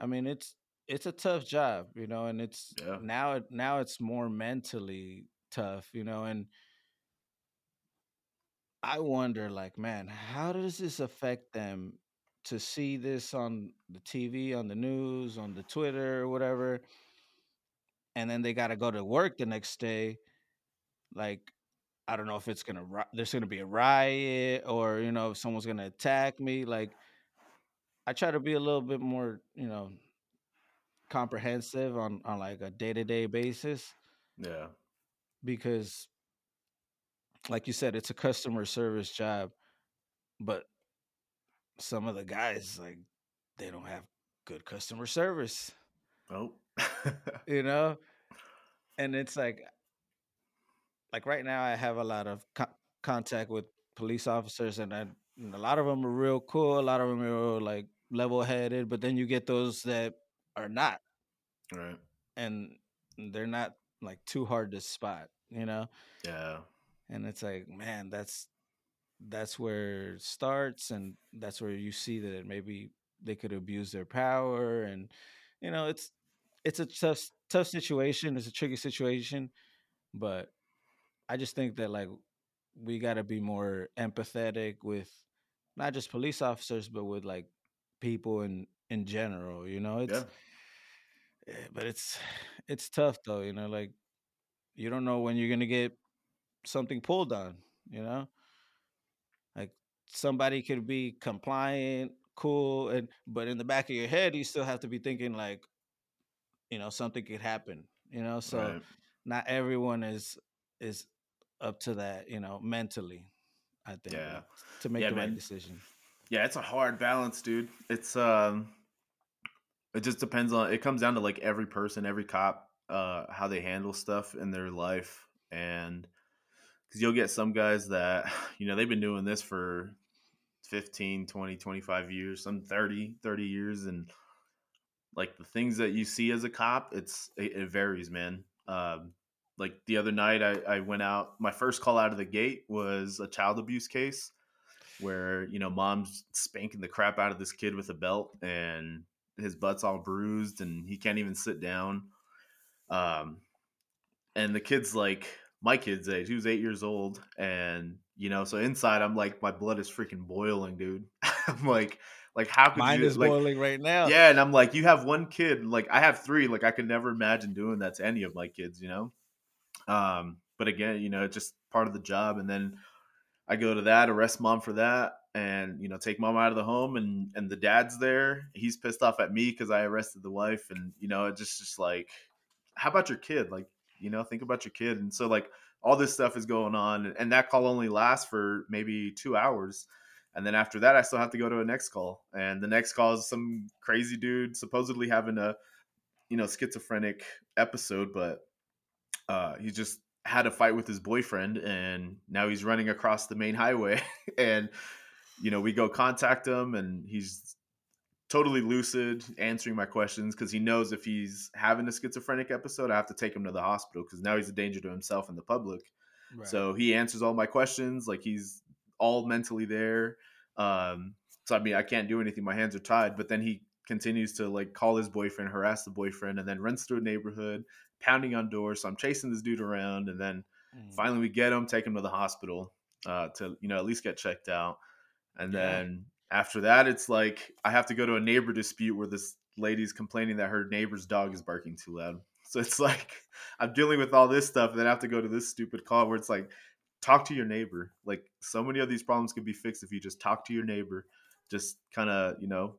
i mean it's it's a tough job you know and it's Yeah. now it now it's more mentally tough you know and i wonder like man how does this affect them to see this on the tv on the news on the twitter or whatever and then they got to go to work the next day like I don't know if it's gonna there's gonna be a riot or you know if someone's gonna attack me. Like I try to be a little bit more you know comprehensive on on like a day to day basis Yeah. because like you said it's a customer service job, but some of the guys like they don't have good customer service, Oh. you know, and it's like like right now I have a lot of co- contact with police officers and, I, and a lot of them are real cool. A lot of them are real, like level headed, but then you get those that are not, right. and they're not like too hard to spot, you know. Yeah. And it's like, man, that's that's where it starts, and that's where you see that maybe they could abuse their power, and you know, it's it's a tough tough situation. It's a tricky situation, but I just think that like we got to be more empathetic with not just police officers, but with like people in in general. You know, it's Yeah. eh, but it's it's tough though. You know, like you don't know when you're gonna get something pulled on. You know, like somebody could be compliant, cool, and but in the back of your head, you still have to be thinking like, you know, something could happen. You know, so Right. not everyone is is up to that. You know, mentally. I think Yeah. to make Yeah, the right decision. Yeah, it's a hard balance, dude. It's um it just depends on it comes down to like every person, every cop, uh how they handle stuff in their life and because you'll get some guys that you know they've been doing this for 15 20 25 years some 30 30 years and like the things that you see as a cop it's it, it varies man um, like the other night I, I went out my first call out of the gate was a child abuse case where you know mom's spanking the crap out of this kid with a belt and his butt's all bruised and he can't even sit down. Um and the kid's like my kid's age he was eight years old and you know so inside i'm like my blood is freaking boiling dude. I'm like like how could Mine you is like boiling right now. yeah and i'm like you have one kid like i have three like i could never imagine doing that to any of my kids you know? Um but again you know it's just part of the job and then I go to that, arrest mom for that, and you know take mom out of the home, and and the dad's there. He's pissed off at me because I arrested the wife, and you know it just just like, how about your kid? Like you know think about your kid, and so like all this stuff is going on, and that call only lasts for maybe two hours. And then after that, I still have to go to a next call, and the next call is some crazy dude supposedly having a, you know, schizophrenic episode, but uh, he just had a fight with his boyfriend and now he's running across the main highway and you know we go contact him and he's totally lucid answering my questions because he knows if he's having a schizophrenic episode i have to take him to the hospital because now he's a danger to himself and the public Right. so he answers all my questions like he's all mentally there um so i mean i can't do anything my hands are tied but then he continues to like call his boyfriend harass the boyfriend and then runs through a neighborhood pounding on doors so i'm chasing this dude around and then Mm. finally we get him take him to the hospital uh, to you know at least get checked out and Yeah. then after that it's like i have to go to a neighbor dispute where this lady's complaining that her neighbor's dog is barking too loud so it's like i'm dealing with all this stuff and then i have to go to this stupid call where it's like talk to your neighbor like so many of these problems could be fixed if you just talk to your neighbor just kind of you know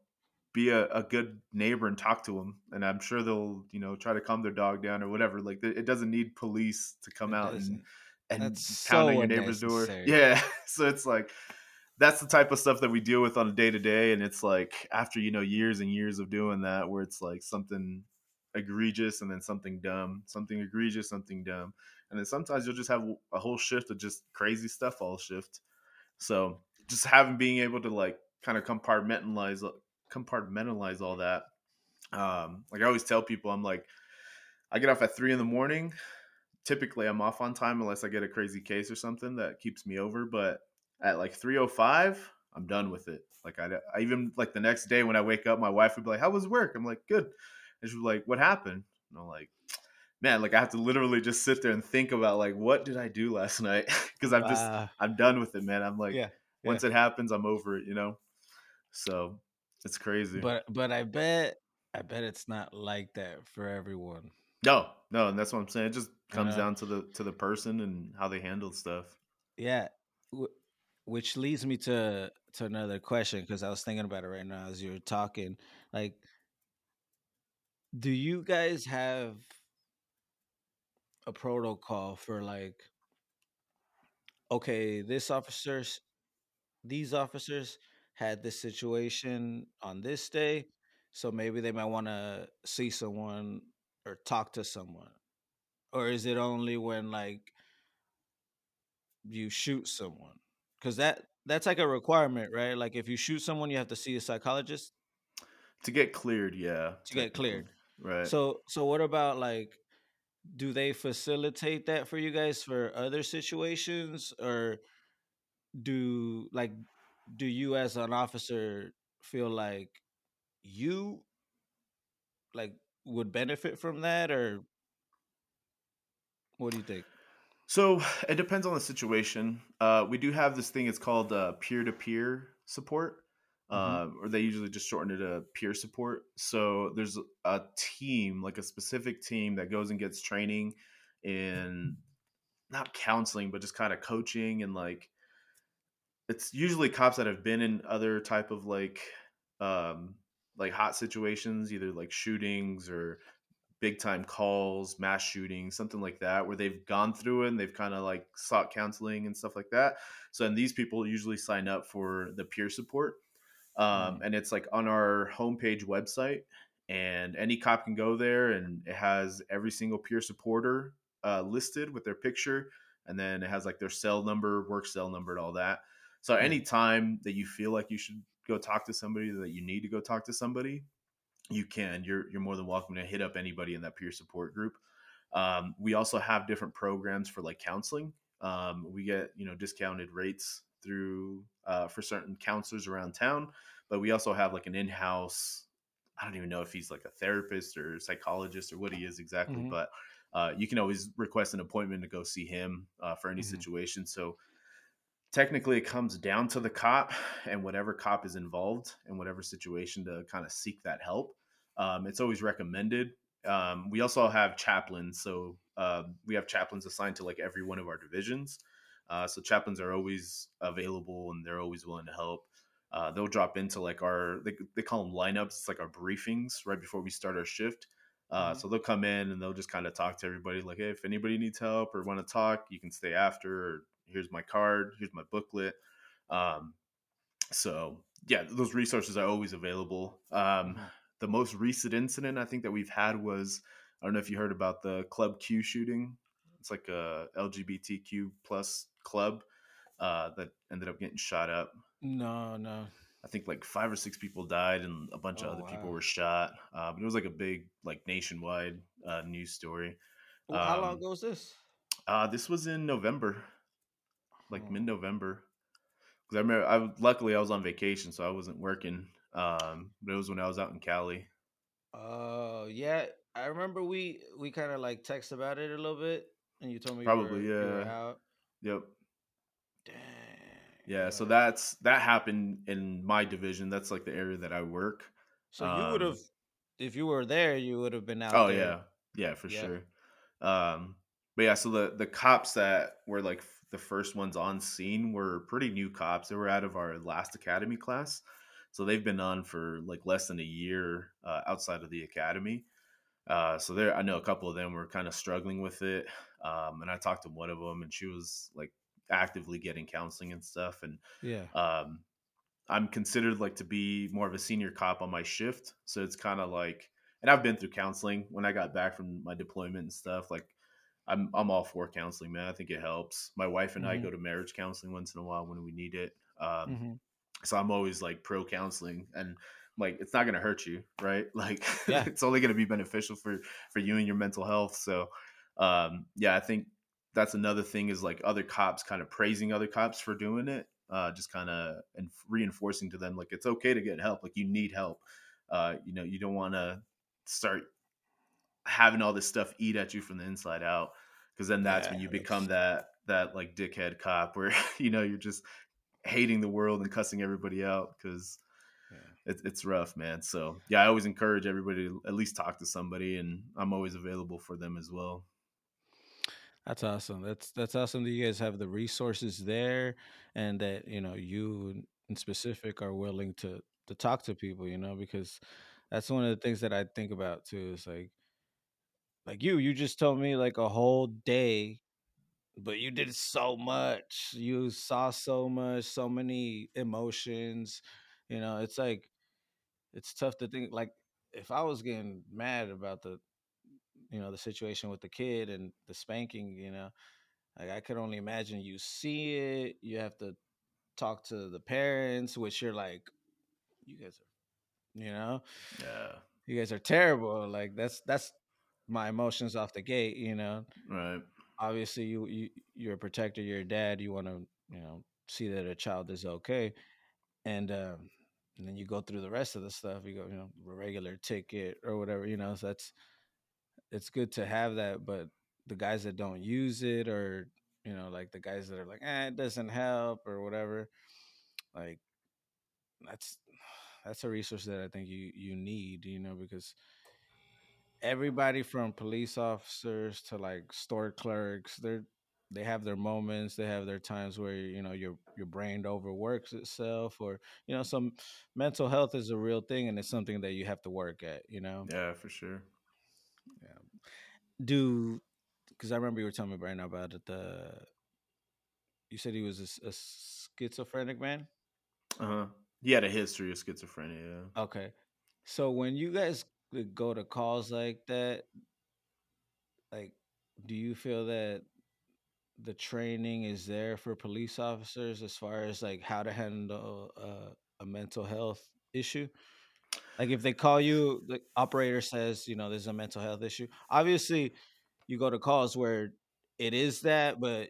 be a, a good neighbor and talk to them and i'm sure they'll you know try to calm their dog down or whatever like it doesn't need police to come It out and doesn't. and That's pound so on your neighbor's door. Yeah. So it's like that's the type of stuff that we deal with on a day to day. And it's like after, you know, years and years of doing that, where it's like something egregious and then something dumb, something egregious, something dumb. And then sometimes you'll just have a whole shift of just crazy stuff all shift. So just having being able to like kind of compartmentalize uh, compartmentalize all that. Um, like I always tell people, I'm like, I get off at three in the morning typically I'm off on time unless I get a crazy case or something that keeps me over. But at like 3:05, I'm done with it. Like I, I even like the next day when I wake up, my wife would be like, "How was work?" I'm like, "Good," and she was like, "What happened?" And I'm like, "Man, like I have to literally just sit there and think about like what did I do last night because I'm just Wow. I'm done with it, man. I'm like, yeah. once it happens, I'm over it, you know. So it's crazy. But but I bet I bet it's not like that for everyone. no, no, and that's what I'm saying. It just comes down to the to the person and how they handle stuff. Yeah. Which leads me to to another question because I was thinking about it right now as you were talking. Like, do you guys have a protocol for like, okay, this officers, these officers had this situation on this day, so maybe they might want to see someone or talk to someone, or is it only when like you shoot someone? Because that that's like a requirement right? Like if you shoot someone you have to see a psychologist? To get cleared, yeah. to get cleared. Right. so so what about like do they facilitate that for you guys for other situations? Or do like do you as an officer feel like you like would benefit from that or what do you think so it depends on the situation. Uh, we do have this thing. It's called uh, peer-to-peer support, Mhm. uh, or they usually just shorten it to peer support. So there's a team, like a specific team, that goes and gets training in not counseling, but just kind of coaching and like it's usually cops that have been in other type of like um like hot situations either like shootings or big time calls mass shootings something like that where they've gone through it and they've kind of like sought counseling and stuff like that so and these people usually sign up for the peer support um, and it's like on our homepage website and any cop can go there and it has every single peer supporter uh, listed with their picture and then it has like their cell number, work cell number, and all that. So anytime that you feel like you should go talk to somebody, that you need to go talk to somebody, you can. You're you're more than welcome to hit up anybody in that peer support group. Um, we also have different programs for like counseling. Um, we get you know discounted rates through uh, for certain counselors around town, but we also have like an in-house. I don't even know if he's like a therapist or psychologist or what he is exactly, hmm but uh, you can always request an appointment to go see him uh, for any hmm situation. So technically, it comes down to the cop and whatever cop is involved in whatever situation to kind of seek that help. Um, it's always recommended um, we also have chaplains, so uh, we have chaplains assigned to like every one of our divisions. Uh, so chaplains are always available and they're always willing to help. Uh, they'll drop into like our they, they call them lineups. It's like our briefings right before we start our shift. Uh, hmm so they'll come in and they'll just kind of talk to everybody like, hey, if anybody needs help or want to talk, you can stay after. Or here's my card. Here's my booklet. Um, so yeah, those resources are always available. Um, hmm the most recent incident I think that we've had was I don't know if you heard about the Club Q shooting. It's like a LGBTQ plus club uh, that ended up getting shot up. No, no. I think like five or six people died and a bunch of Oh other people were shot. Uh, but it was like a big like nationwide uh, news story. Well, how long Um, ago was this? uh, this was in November, like mid Oh. November. Because I remember, I luckily I was on vacation, so I wasn't working. Um, but it was when I was out in Cali. Uh, yeah. I remember we we kind of like text about it a little bit, and you told me you Probably, were you were yeah. out. Yep. Dang. Yeah. So that's that happened in my division. That's like the area that I work. So you would have, Um. if you were there, you would have been out Oh there. yeah, yeah, for Yep. sure. Um. But yeah, so the the cops that were like the first ones on scene were pretty new cops. They were out of our last academy class, so they've been on for like less than a year uh, outside of the academy. Uh, so there, I know a couple of them were kind of struggling with it. Um, and I talked to one of them, and she was like actively getting counseling and stuff. And Yeah. um, I'm considered like to be more of a senior cop on my shift, so it's kind of like, and I've been through counseling when I got back from my deployment and stuff. Like, I'm I'm all for counseling, man. I think it helps. My wife and I hmm go to marriage counseling once in a while when we need it. Um, hmm so I'm always like pro counseling and like it's not going to hurt you, right? Like Yeah. it's only going to be beneficial for for you and your mental health. So um yeah, I think that's another thing is like other cops kind of praising other cops for doing it. Uh just kind of and reinforcing to them like it's okay to get help, like you need help. Uh you know, you don't want to start having all this stuff eat at you from the inside out because then that's Yeah. when you become that that like dickhead cop where you know you're just hating the world and cussing everybody out because yeah. it's it's rough, man. So yeah, I always encourage everybody to at least talk to somebody, and I'm always available for them as well. That's awesome. That's that's awesome that you guys have the resources there, and that you know you in in specific are willing to to talk to people. You know, because that's one of the things that I think about too. Is like like you, you just told me like a whole day, but you did so much. You saw so much, so many emotions. You know, it's like it's tough to think like if I was getting mad about the you know the situation with the kid and the spanking, you know Like I could only imagine you see it. You have to talk to the parents, which you're like, you guys are, you know, Yeah, you guys are terrible. Like that's that's my emotions off the gate. You know, right. obviously you you you're a protector. You're a dad. You want to you know see that a child is okay, and um, and then you go through the rest of the stuff. You go, you know, a regular ticket or whatever. You know, so that's it's good to have that, but the guys that don't use it or you know, like the guys that are like, eh, it doesn't help or whatever, like that's that's a resource that I think you you need, you know, because everybody from police officers to like store clerks, they're they have their moments, they have their times where you know your your brain overworks itself, or you know, some mental health is a real thing and it's something that you have to work at, you know. Yeah, for sure. Yeah. Do because I remember you were telling me right now about it, the you said he was a schizophrenic man. Uh huh. He had a history of schizophrenia. Okay, so when you guys go to calls like that, like, do you feel that? the training is there for police officers as far as like how to handle uh, a mental health issue? Like if they call you, the operator says, you know, there's a mental health issue. Obviously, you go to calls where it is that, but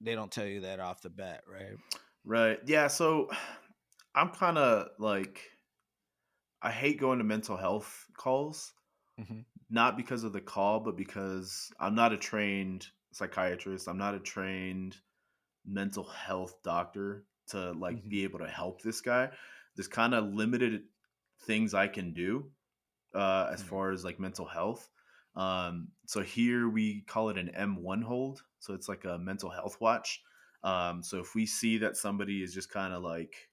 they don't tell you that off the bat, right? Right. Yeah. So I'm kind of like, I hate going to mental health calls, hmm not because of the call, but because I'm not a trained psychiatrist. I'm not a trained mental health doctor to like hmm be able to help this guy. There's kind of limited things I can do uh, as Right. far as like mental health. Um, so here we call it an M1 hold. So it's like a mental health watch. Um, so if we see that somebody is just kind of like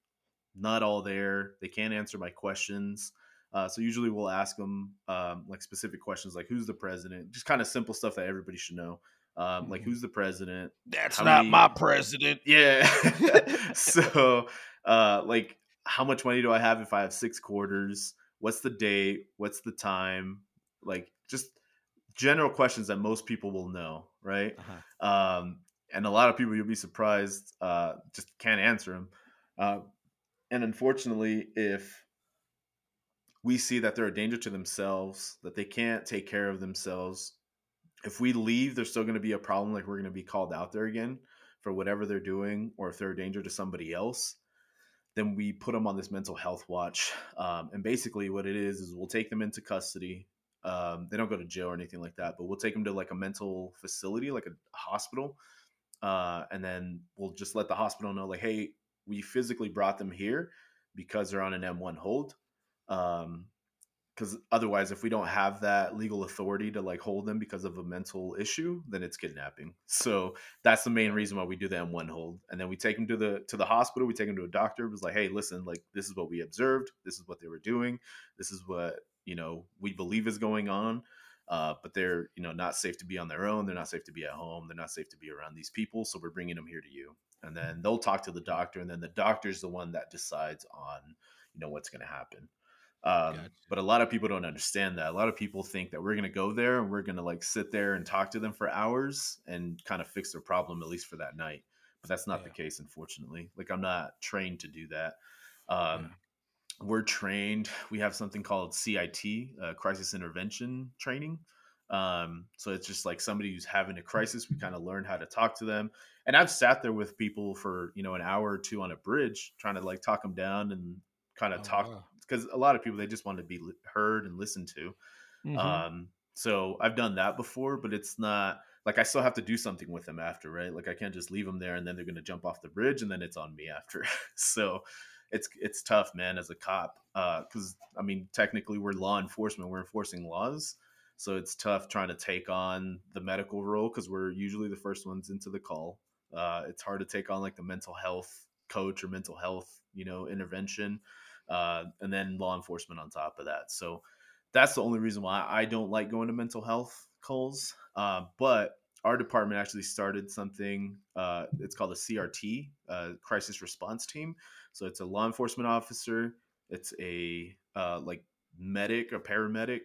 not all there, they can't answer my questions. Uh, so usually we'll ask them um, like specific questions like who's the president, just kind of simple stuff that everybody should know. Um, like hmm who's the president, That's how not my president. yeah. so, uh, like, how much money do I have if I have six quarters? What's the date? What's the time? Like, just general questions that most people will know, right? uh-huh. Um, and a lot of people you'll be surprised uh, just can't answer them. And unfortunately, if we see that they're a danger to themselves, that they can't take care of themselves, if we leave, there's still going to be a problem. Like we're going to be called out there again for whatever they're doing, or if they're a danger to somebody else, then we put them on this mental health watch. Um, and basically, what it is is we'll take them into custody. Um, they don't go to jail or anything like that, but we'll take them to like a mental facility, like a hospital, uh, and then we'll just let the hospital know, like, hey, we physically brought them here because they're on an M1 hold. Um, because otherwise if we don't have that legal authority to like hold them because of a mental issue then it's kidnapping. So that's the main reason why we do the m1 hold. And then we take them to the to the hospital we take them to a doctor it was like hey listen like this is what we observed this is what they were doing this is what you know we believe is going on uh, but they're you know not safe to be on their own they're not safe to be at home they're not safe to be around these people so we're bringing them here to you and then they'll talk to the doctor and then the doctor's the one that decides on you know what's going to happen um, Gotcha. but a lot of people don't understand that. A lot of people think that we're going to go there and we're going to like sit there and talk to them for hours and kind of fix their problem, at least for that night. But that's not the case, unfortunately. Like, I'm not trained to do that. Yeah. Um, we're trained. We have something called CIT, uh, crisis intervention training. Um, so it's just like somebody who's having a crisis. We kind of learn how to talk to them. And I've sat there with people for you know an hour or two on a bridge, trying to like talk them down and kind of Oh talk wow. because a lot of people they just want to be heard and listened to. hmm Um, so I've done that before, but it's not like I still have to do something with them after, right? Like I can't just leave them there and then they're going to jump off the bridge and then it's on me after. so it's it's tough, man, as a cop, because I mean, technically we're law enforcement, we're enforcing laws, so it's tough trying to take on the medical role because we're usually the first ones into the call. Uh, it's hard to take on like the mental health coach or mental health, you know, intervention, uh, and then law enforcement on top of that. So that's the only reason why I don't like going to mental health calls. Uh, but our department actually started something. Uh, it's called a CRT, uh, Crisis Response Team. So it's a law enforcement officer. It's a uh, like medic, a paramedic,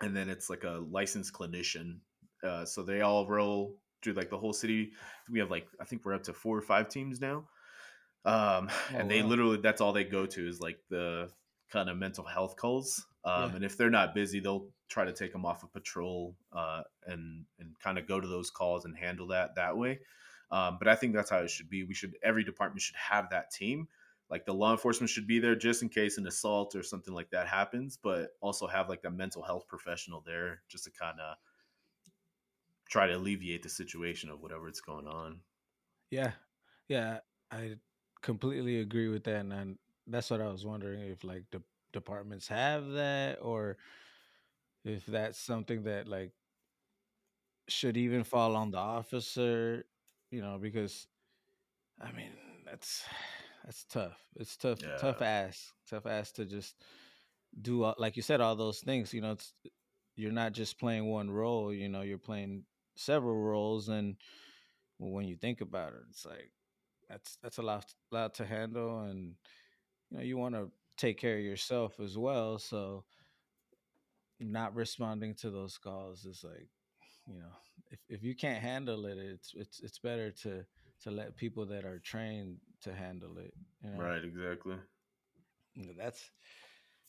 and then it's like a licensed clinician. Uh, so they all roll through like the whole city. We have like I think we're up to four or five teams now um, Oh and they wow. literally that's all they go to is like the kind of mental health calls. Yeah. Um, and if they're not busy, they'll try to take them off of patrol uh, and and kind of go to those calls and handle that that way. Um, but I think that's how it should be. We should every department should have that team. Like the law enforcement should be there just in case an assault or something like that happens, but also have like a mental health professional there just to kind of try to alleviate the situation of whatever it's going on. Yeah. Yeah. I completely agree with that, and then that's what I was wondering if like the departments have that, or if that's something that like should even fall on the officer. You know, because I mean that's that's tough. It's tough, tough Yeah, ass, tough ass to just do all, like you said all those things. You know, it's you're not just playing one role. You know, you're playing several roles, and when you think about it, it's like that's that's a lot lot to handle, and you know you want to take care of yourself as well. So not responding to those calls is like you know, if if you can't handle it, it's it's it's better to to let people that are trained to handle it. You know, Right, exactly. That's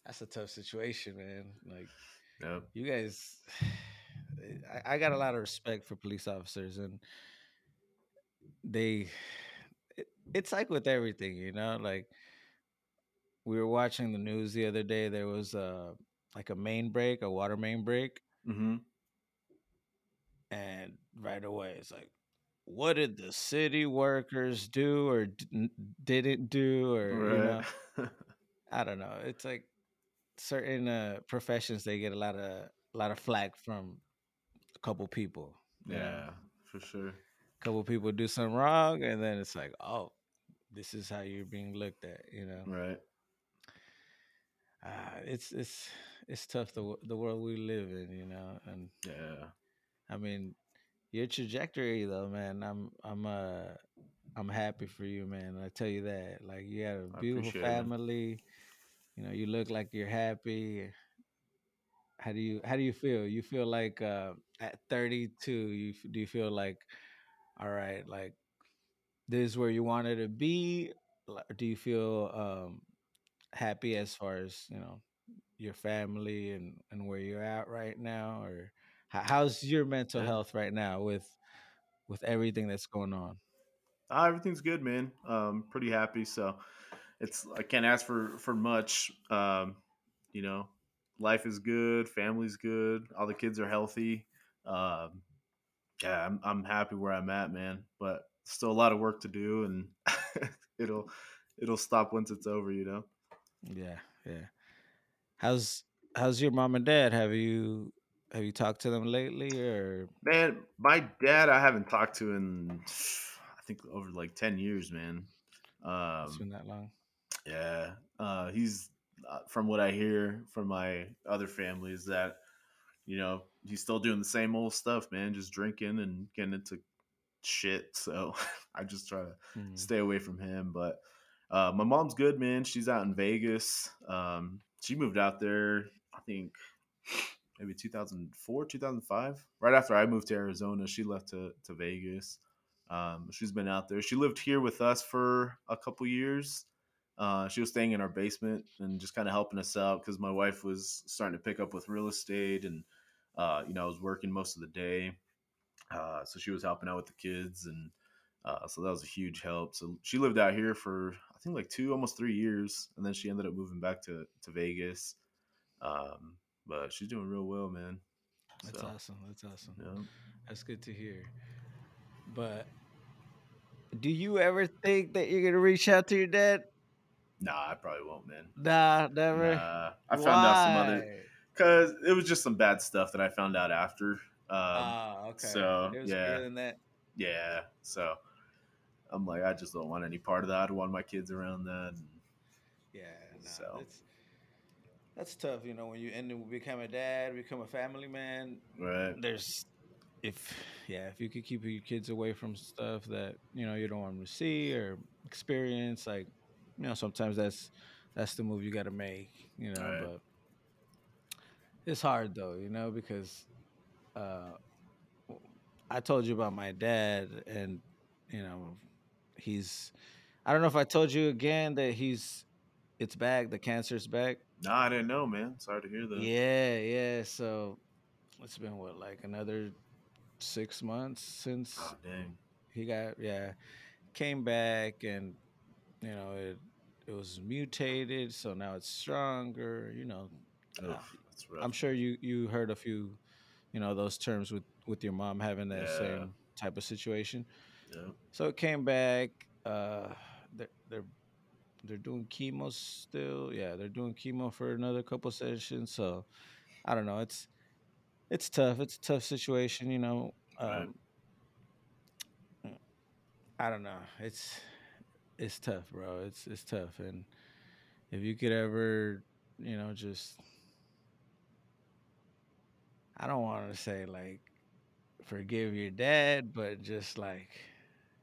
that's a tough situation, man. Like Yep. you guys, I, I got a lot of respect for police officers, and they, it, it's like with everything, you know. Like we were watching the news the other day. There was a like a main break, a water main break, Mm-hmm. and right away it's like what did the city workers do or didn't, didn't do or you know i don't know it's like certain uh professions they get a lot of a lot of flack from a couple people know yeah, for sure. a couple people do something wrong and then it's like oh this is how you're being looked at you know Right. uh, it's it's it's tough the the world we live in you know and Yeah. i mean your trajectory though man i'm i'm uh i'm happy for you man i tell you that like you got a beautiful appreciate it, family you know you look like you're happy how do you how do you feel you feel like uh at 32 you f- do you feel like all right like this is where you wanted to be do you feel um happy as far as you know your family and and where you're at right now or how, how's your mental Yeah. health right now with with everything that's going on Ah, everything's good, man. Um, pretty happy. So it's I can't ask for for much. Um, you know, life is good, family's good, all the kids are healthy. Um, yeah, I'm I'm happy where I'm at, man. But still a lot of work to do, and it'll it'll stop once it's over. You know, yeah yeah how's how's your mom and dad have you have you talked to them lately or man. My dad, I haven't talked to in I think over like ten years, man. it's Um, been that long Yeah, uh, he's uh, from what I hear from my other families that you know he's still doing the same old stuff, man, just drinking and getting into shit. So I just try to Mm, stay away from him. But uh, my mom's good, man. She's out in Vegas. Um, she moved out there, I think maybe 2004, 2005. Right after I moved to Arizona, she left to to Vegas. Um, she's been out there. She lived here with us for a couple years. Uh, she was staying in our basement and just kind of helping us out because my wife was starting to pick up with real estate and uh, you know I was working most of the day, uh, so she was helping out with the kids and uh, so that was a huge help. So she lived out here for I think like two, almost three years, and then she ended up moving back to to Vegas. Um, but she's doing real well, man. that's So awesome that's awesome yeah. that's good to hear but do you ever think that you're gonna reach out to your dad Nah, I probably won't, man. nah never Nah, I found out some other because it was just some bad stuff that I found out after. Um, ah okay so yeah, than that yeah. So I'm like, I just don't want any part of that. I don't want my kids around that. Yeah, no, so that's that's tough. You know, when you end up become a dad, become a family man. right, There's if yeah, if you could keep your kids away from stuff that you know you don't want them to see or experience, like you know, sometimes that's that's the move you got to make. You know, right, but it's hard though. You know, because uh, I told you about my dad, and you know, he's. I don't know if I told you again that he's it's back. The cancer's back. Nah, I didn't know, man. Sorry to hear that. Yeah, yeah. So it's been what, like another six months since Oh dang. he got yeah came back, and you know it it was mutated, so now it's stronger. You know, Oof. I'm sure you you heard a few, you know, those terms with with your mom having that Yeah. same type of situation. Yeah. So it came back. Uh, they're they're they're doing chemo still. Yeah, they're doing chemo for another couple sessions. So I don't know. It's it's tough. It's a tough situation, you know. Um, mm, I don't know. It's it's tough, bro. It's it's tough, and if you could ever, you know, just I don't want to say like forgive your dad, but just like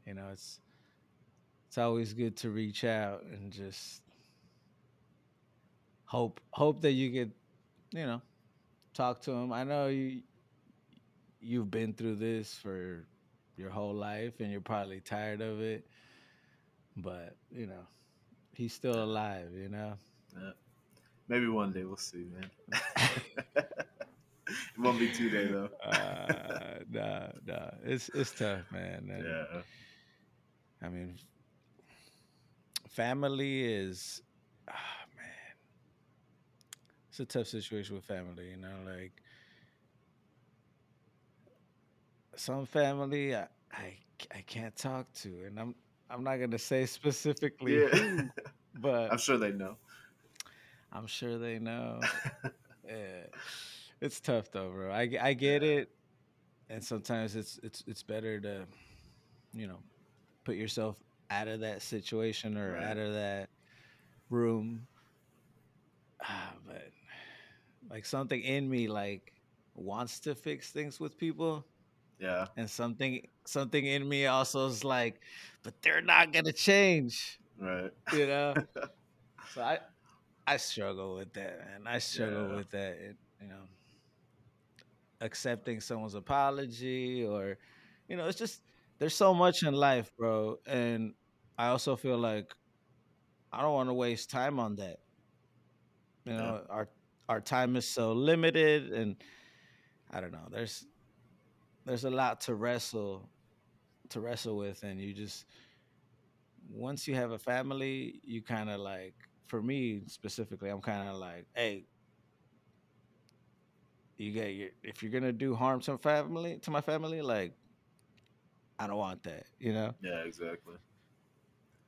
you know, it's it's always good to reach out and just hope hope that you could, you know, talk to him. I know you you've been through this for your whole life and you're probably tired of it. But, you know, he's still alive, you know? Yeah. Maybe one day we'll see, man. it won't be two day though. uh, nah, nah. It's it's tough, man. And, yeah. I mean, family is, ah, man, it's a tough situation with family. You know, like some family I I, I can't talk to, and I'm I'm not gonna say specifically Yeah. who, but I'm sure they know. I'm sure they know. Yeah. It's tough though, bro. I, I get Yeah. it, and sometimes it's it's it's better to, you know, put yourself out of that situation or Right. out of that room. Ah, but like something in me like wants to fix things with people, Yeah. and something something in me also is like, but they're not gonna change, Right. you know. so I I struggle with that, man. I struggle Yeah. with that. It, you know, accepting someone's apology or, you know, it's just there's so much in life, bro. And I also feel like I don't want to waste time on that. You Yeah. know, our our time is so limited, and I don't know. There's there's a lot to wrestle to wrestle with, and you just once you have a family, you kind of like for me specifically, I'm kind of like, hey, you get your if you're gonna do harm to family to my family, like I don't want that, you know. Yeah, exactly.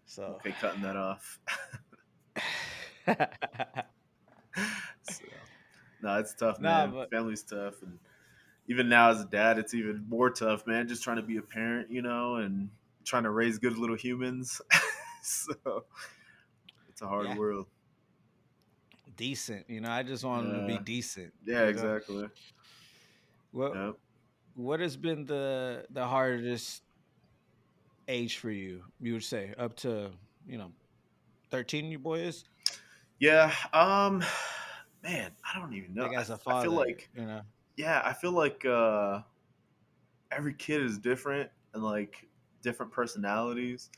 So Okay, cutting that off. so, no, it's tough, Nah, man. but- Family's tough, and even now as a dad, it's even more tough, man. Just trying to be a parent, you know, and trying to raise good little humans. so it's a hard Yeah. world. decent, you know. I just want them to be decent. Yeah, you know? exactly. What Yep. What has been the the hardest age for you? You would say up to you know, thirteen. You boy is Yeah. Um, man, I don't even know. like as a father. I feel like you know. Yeah, I feel like uh, every kid is different and like different personalities.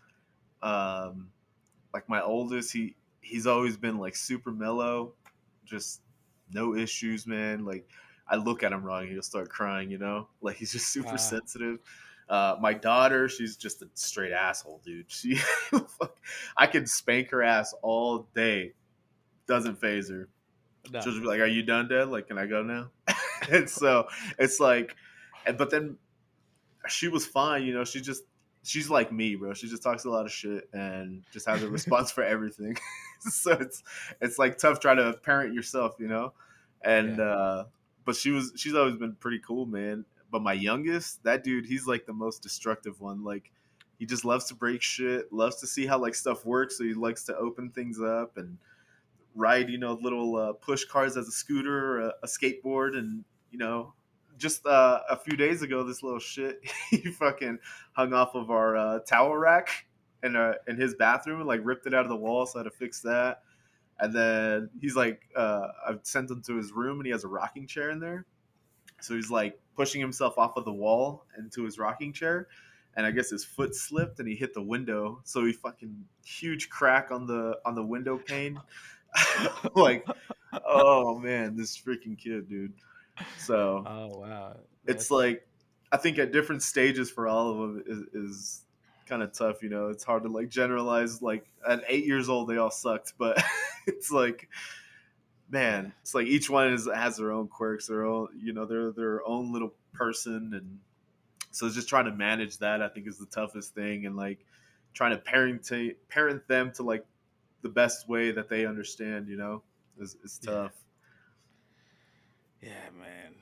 Um, like my oldest, he he's always been like super mellow, just no issues, man. Like I look at him wrong, he'll start crying, you know. Like he's just super sensitive. Uh, my daughter, she's just a straight asshole, dude. She, fuck, I could spank her ass all day, doesn't phase her. No. She'll just be like, "Are you done, Dad? Like, can I go now?" and so it's like, but then she was fine, you know. She just she's like me, bro. She just talks a lot of shit and just has a response for everything. so it's it's like tough trying to parent yourself, you know. And Yeah. uh but she was she's always been pretty cool, man. But my youngest, that dude, he's like the most destructive one. Like he just loves to break shit, loves to see how like stuff works, so he likes to open things up and ride, you know, little uh, push cars as a scooter a, a skateboard, and you know, just uh, a few days ago, this little shit he fucking hung off of our uh, towel rack in uh, in his bathroom and like ripped it out of the wall, so I had to fix that. And then he's like, uh, I've sent him to his room, and he has a rocking chair in there. So he's like pushing himself off of the wall into his rocking chair, and I guess his foot slipped and he hit the window. So he fucking huge crack on the on the window pane. like, oh man, this freaking kid, dude. So Oh wow. it's like I think at different stages for all of them is, is kind of tough. You know, it's hard to like generalize. Like at eight years old, they all sucked, but it's like, man, it's like each one is has their own quirks, their own, you know, they're their own little person, and so it's just trying to manage that. I think is the toughest thing, and like trying to parent to, parent them to like the best way that they understand. You know, is is tough. yeah, man.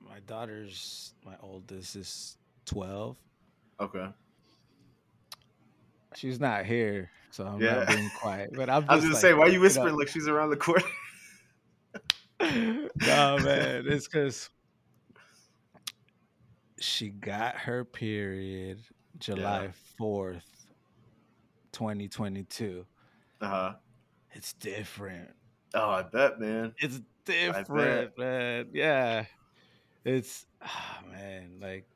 My daughter's my oldest is twelve. Okay. She's not here, so I'm Yeah. not being quiet. But I'm just I was gonna like, say, why are you know- whispering like she's around the corner? no man, it's because she got her period July fourth, twenty twenty two. Uh huh. It's different. Oh, I bet, man. It's different, man. Yeah, it's ah, man, like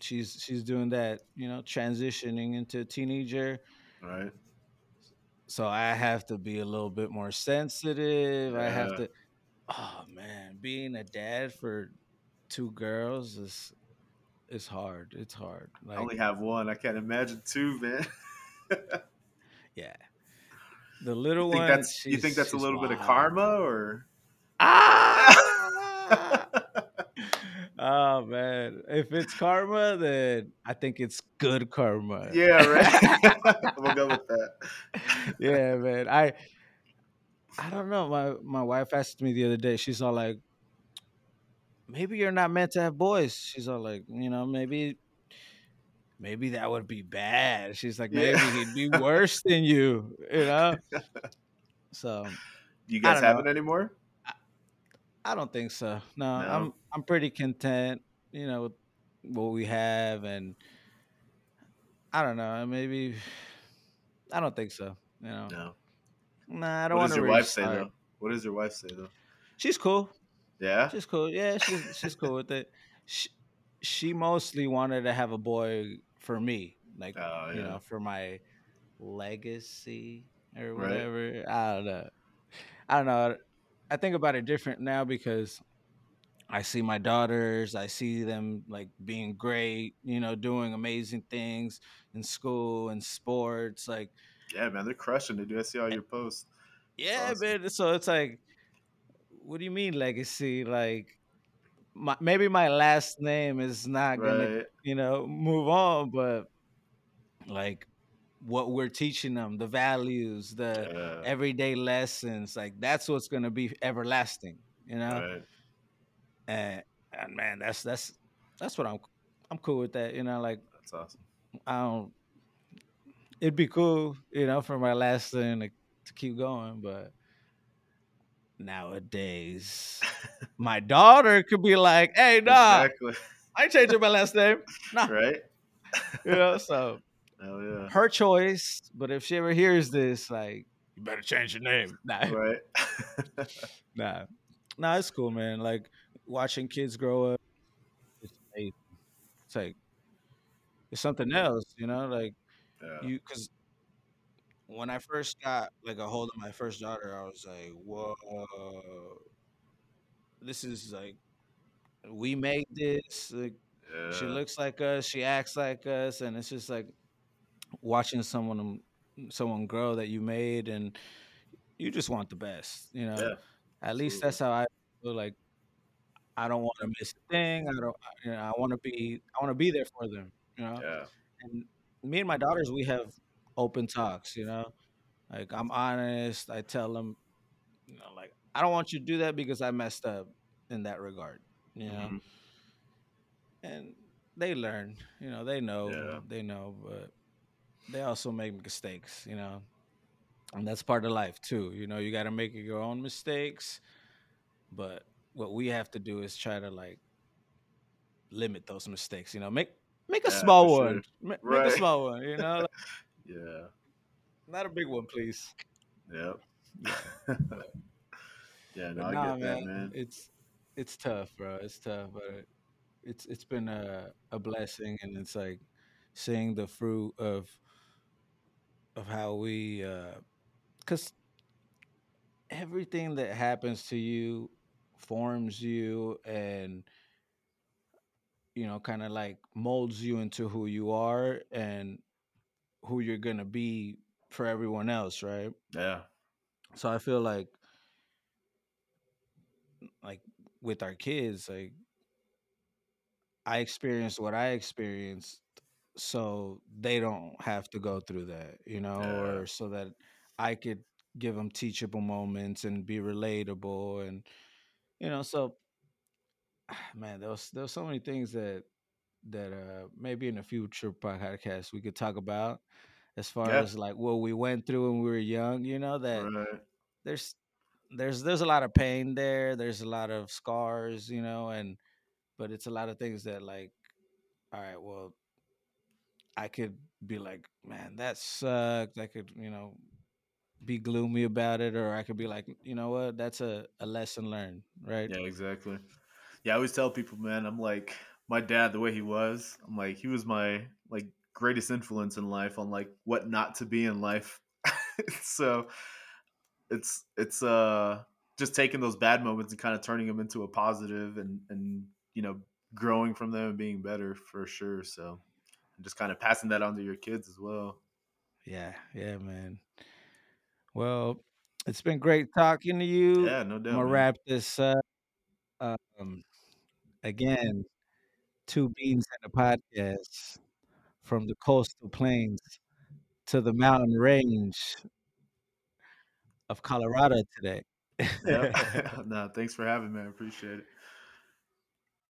she's she's doing that, you know, transitioning into a teenager. Right. So I have to be a little bit more sensitive. I have to oh man, being a dad for two girls is is hard. It's hard. I only have one. I can't imagine two, man. yeah. The you little think one, that's you think that's a little bit of karma or Ah! oh man, if it's karma, then I think it's good karma. Yeah, right. we'll go with that. yeah, man. I I don't know. My my wife asked me the other day. She's all like, "Maybe you're not meant to have boys." She's all like, "You know, maybe maybe that would be bad." She's like, Yeah. "Maybe he'd be worse than you." You know. So Do You guys have know. it anymore? I don't think so. No, No? I'm I'm pretty content. You know, with what we have, and I don't know. Maybe I don't think so. You know, No. nah, I don't What does your wife say though? What does your wife say though? She's cool. Yeah. She's cool. Yeah, she's she's cool with it. She, she mostly wanted to have a boy for me, like Oh you know, for my legacy or Right. whatever. I don't know. I don't know. I think about it different now because I see my daughters. I see them like being great. You know, doing amazing things in school and sports. Like, Yeah, man, they're crushing it, dude. I see all eh, your posts. yeah, awesome. man. So it's like, what do you mean legacy? Like, my, maybe my last name is not gonna, Right. you know, move on, but like what we're teaching them, the values, the Yeah. everyday lessons, like that's what's gonna be everlasting, you know. Right. And, and man, that's that's that's what I'm I'm cool with that, you know. Like That's awesome. I don't. It'd be cool, you know, for my last thing to, to keep going, but nowadays, my daughter could be like, "Hey, nah, Exactly. I ain't changing my last name." Nah, right? you know. So Hell yeah. her choice. But if she ever hears this, like, you better change your name. Nah, Right. nah, nah. It's cool, man. Like watching kids grow up. It's amazing. It's like it's something else, you know. Like yeah. you, because when I first got like a hold of my first daughter, I was like, whoa, this is like we made this. Like she looks like us, she acts like us, and it's just like watching someone um, someone grow that you made, and you just want the best, you know. Yeah. At least that's how I feel. Like I don't want to miss a thing. I don't. You know, I want to be. I want to be there for them. You know. Yeah. And me and my daughters, we have open talks. You know, like I'm honest. I tell them, you know, like I don't want you to do that because I messed up in that regard. You know, Mhm. and they learn. You know, they know. Yeah. They know, but they also make mistakes. You know, and that's part of life too. You know, you got to make your own mistakes, but what we have to do is try to like limit those mistakes. You know, make make a Yeah, small for one. sure. Ma- Make a small one. You know, Yeah. not a big one, please. Yep. Yeah, yeah, no, nah, get man, that, man. it's it's tough, bro. It's tough, but it's it's been a a blessing, and it's like seeing the fruit of of how we, uh, because everything that happens to you forms you and you know kind of like molds you into who you are and who you're gonna be for everyone else right Yeah. so i feel like like with our kids like i experienced what i experienced so they don't have to go through that you know Yeah. or so that i could give them teachable moments and be relatable and you know so man there was there was so many things that that uh maybe in a future podcast we could talk about as far Yeah. as like what we went through when we were young you know that Right. there's there's there's a lot of pain there there's a lot of scars you know and but it's a lot of things that like all right well i could be like man that sucked i could you know be gloomy about it or i could be like you know what that's a, a lesson learned right Yeah, exactly. Yeah, I always tell people, man, I'm like, my dad the way he was. I'm like he was my like greatest influence in life on like what not to be in life. so it's it's uh just taking those bad moments and kind of turning them into a positive and and you know growing from them and being better for sure. So and just kind of passing that on to your kids as well. Yeah, yeah, man. Well, it's been great talking to you. Yeah, no doubt. I'm gonna man. wrap this up. Um, again, two beans in a podcast from the coastal plains to the mountain range of Colorado today. Yeah. no, thanks for having me. I appreciate it.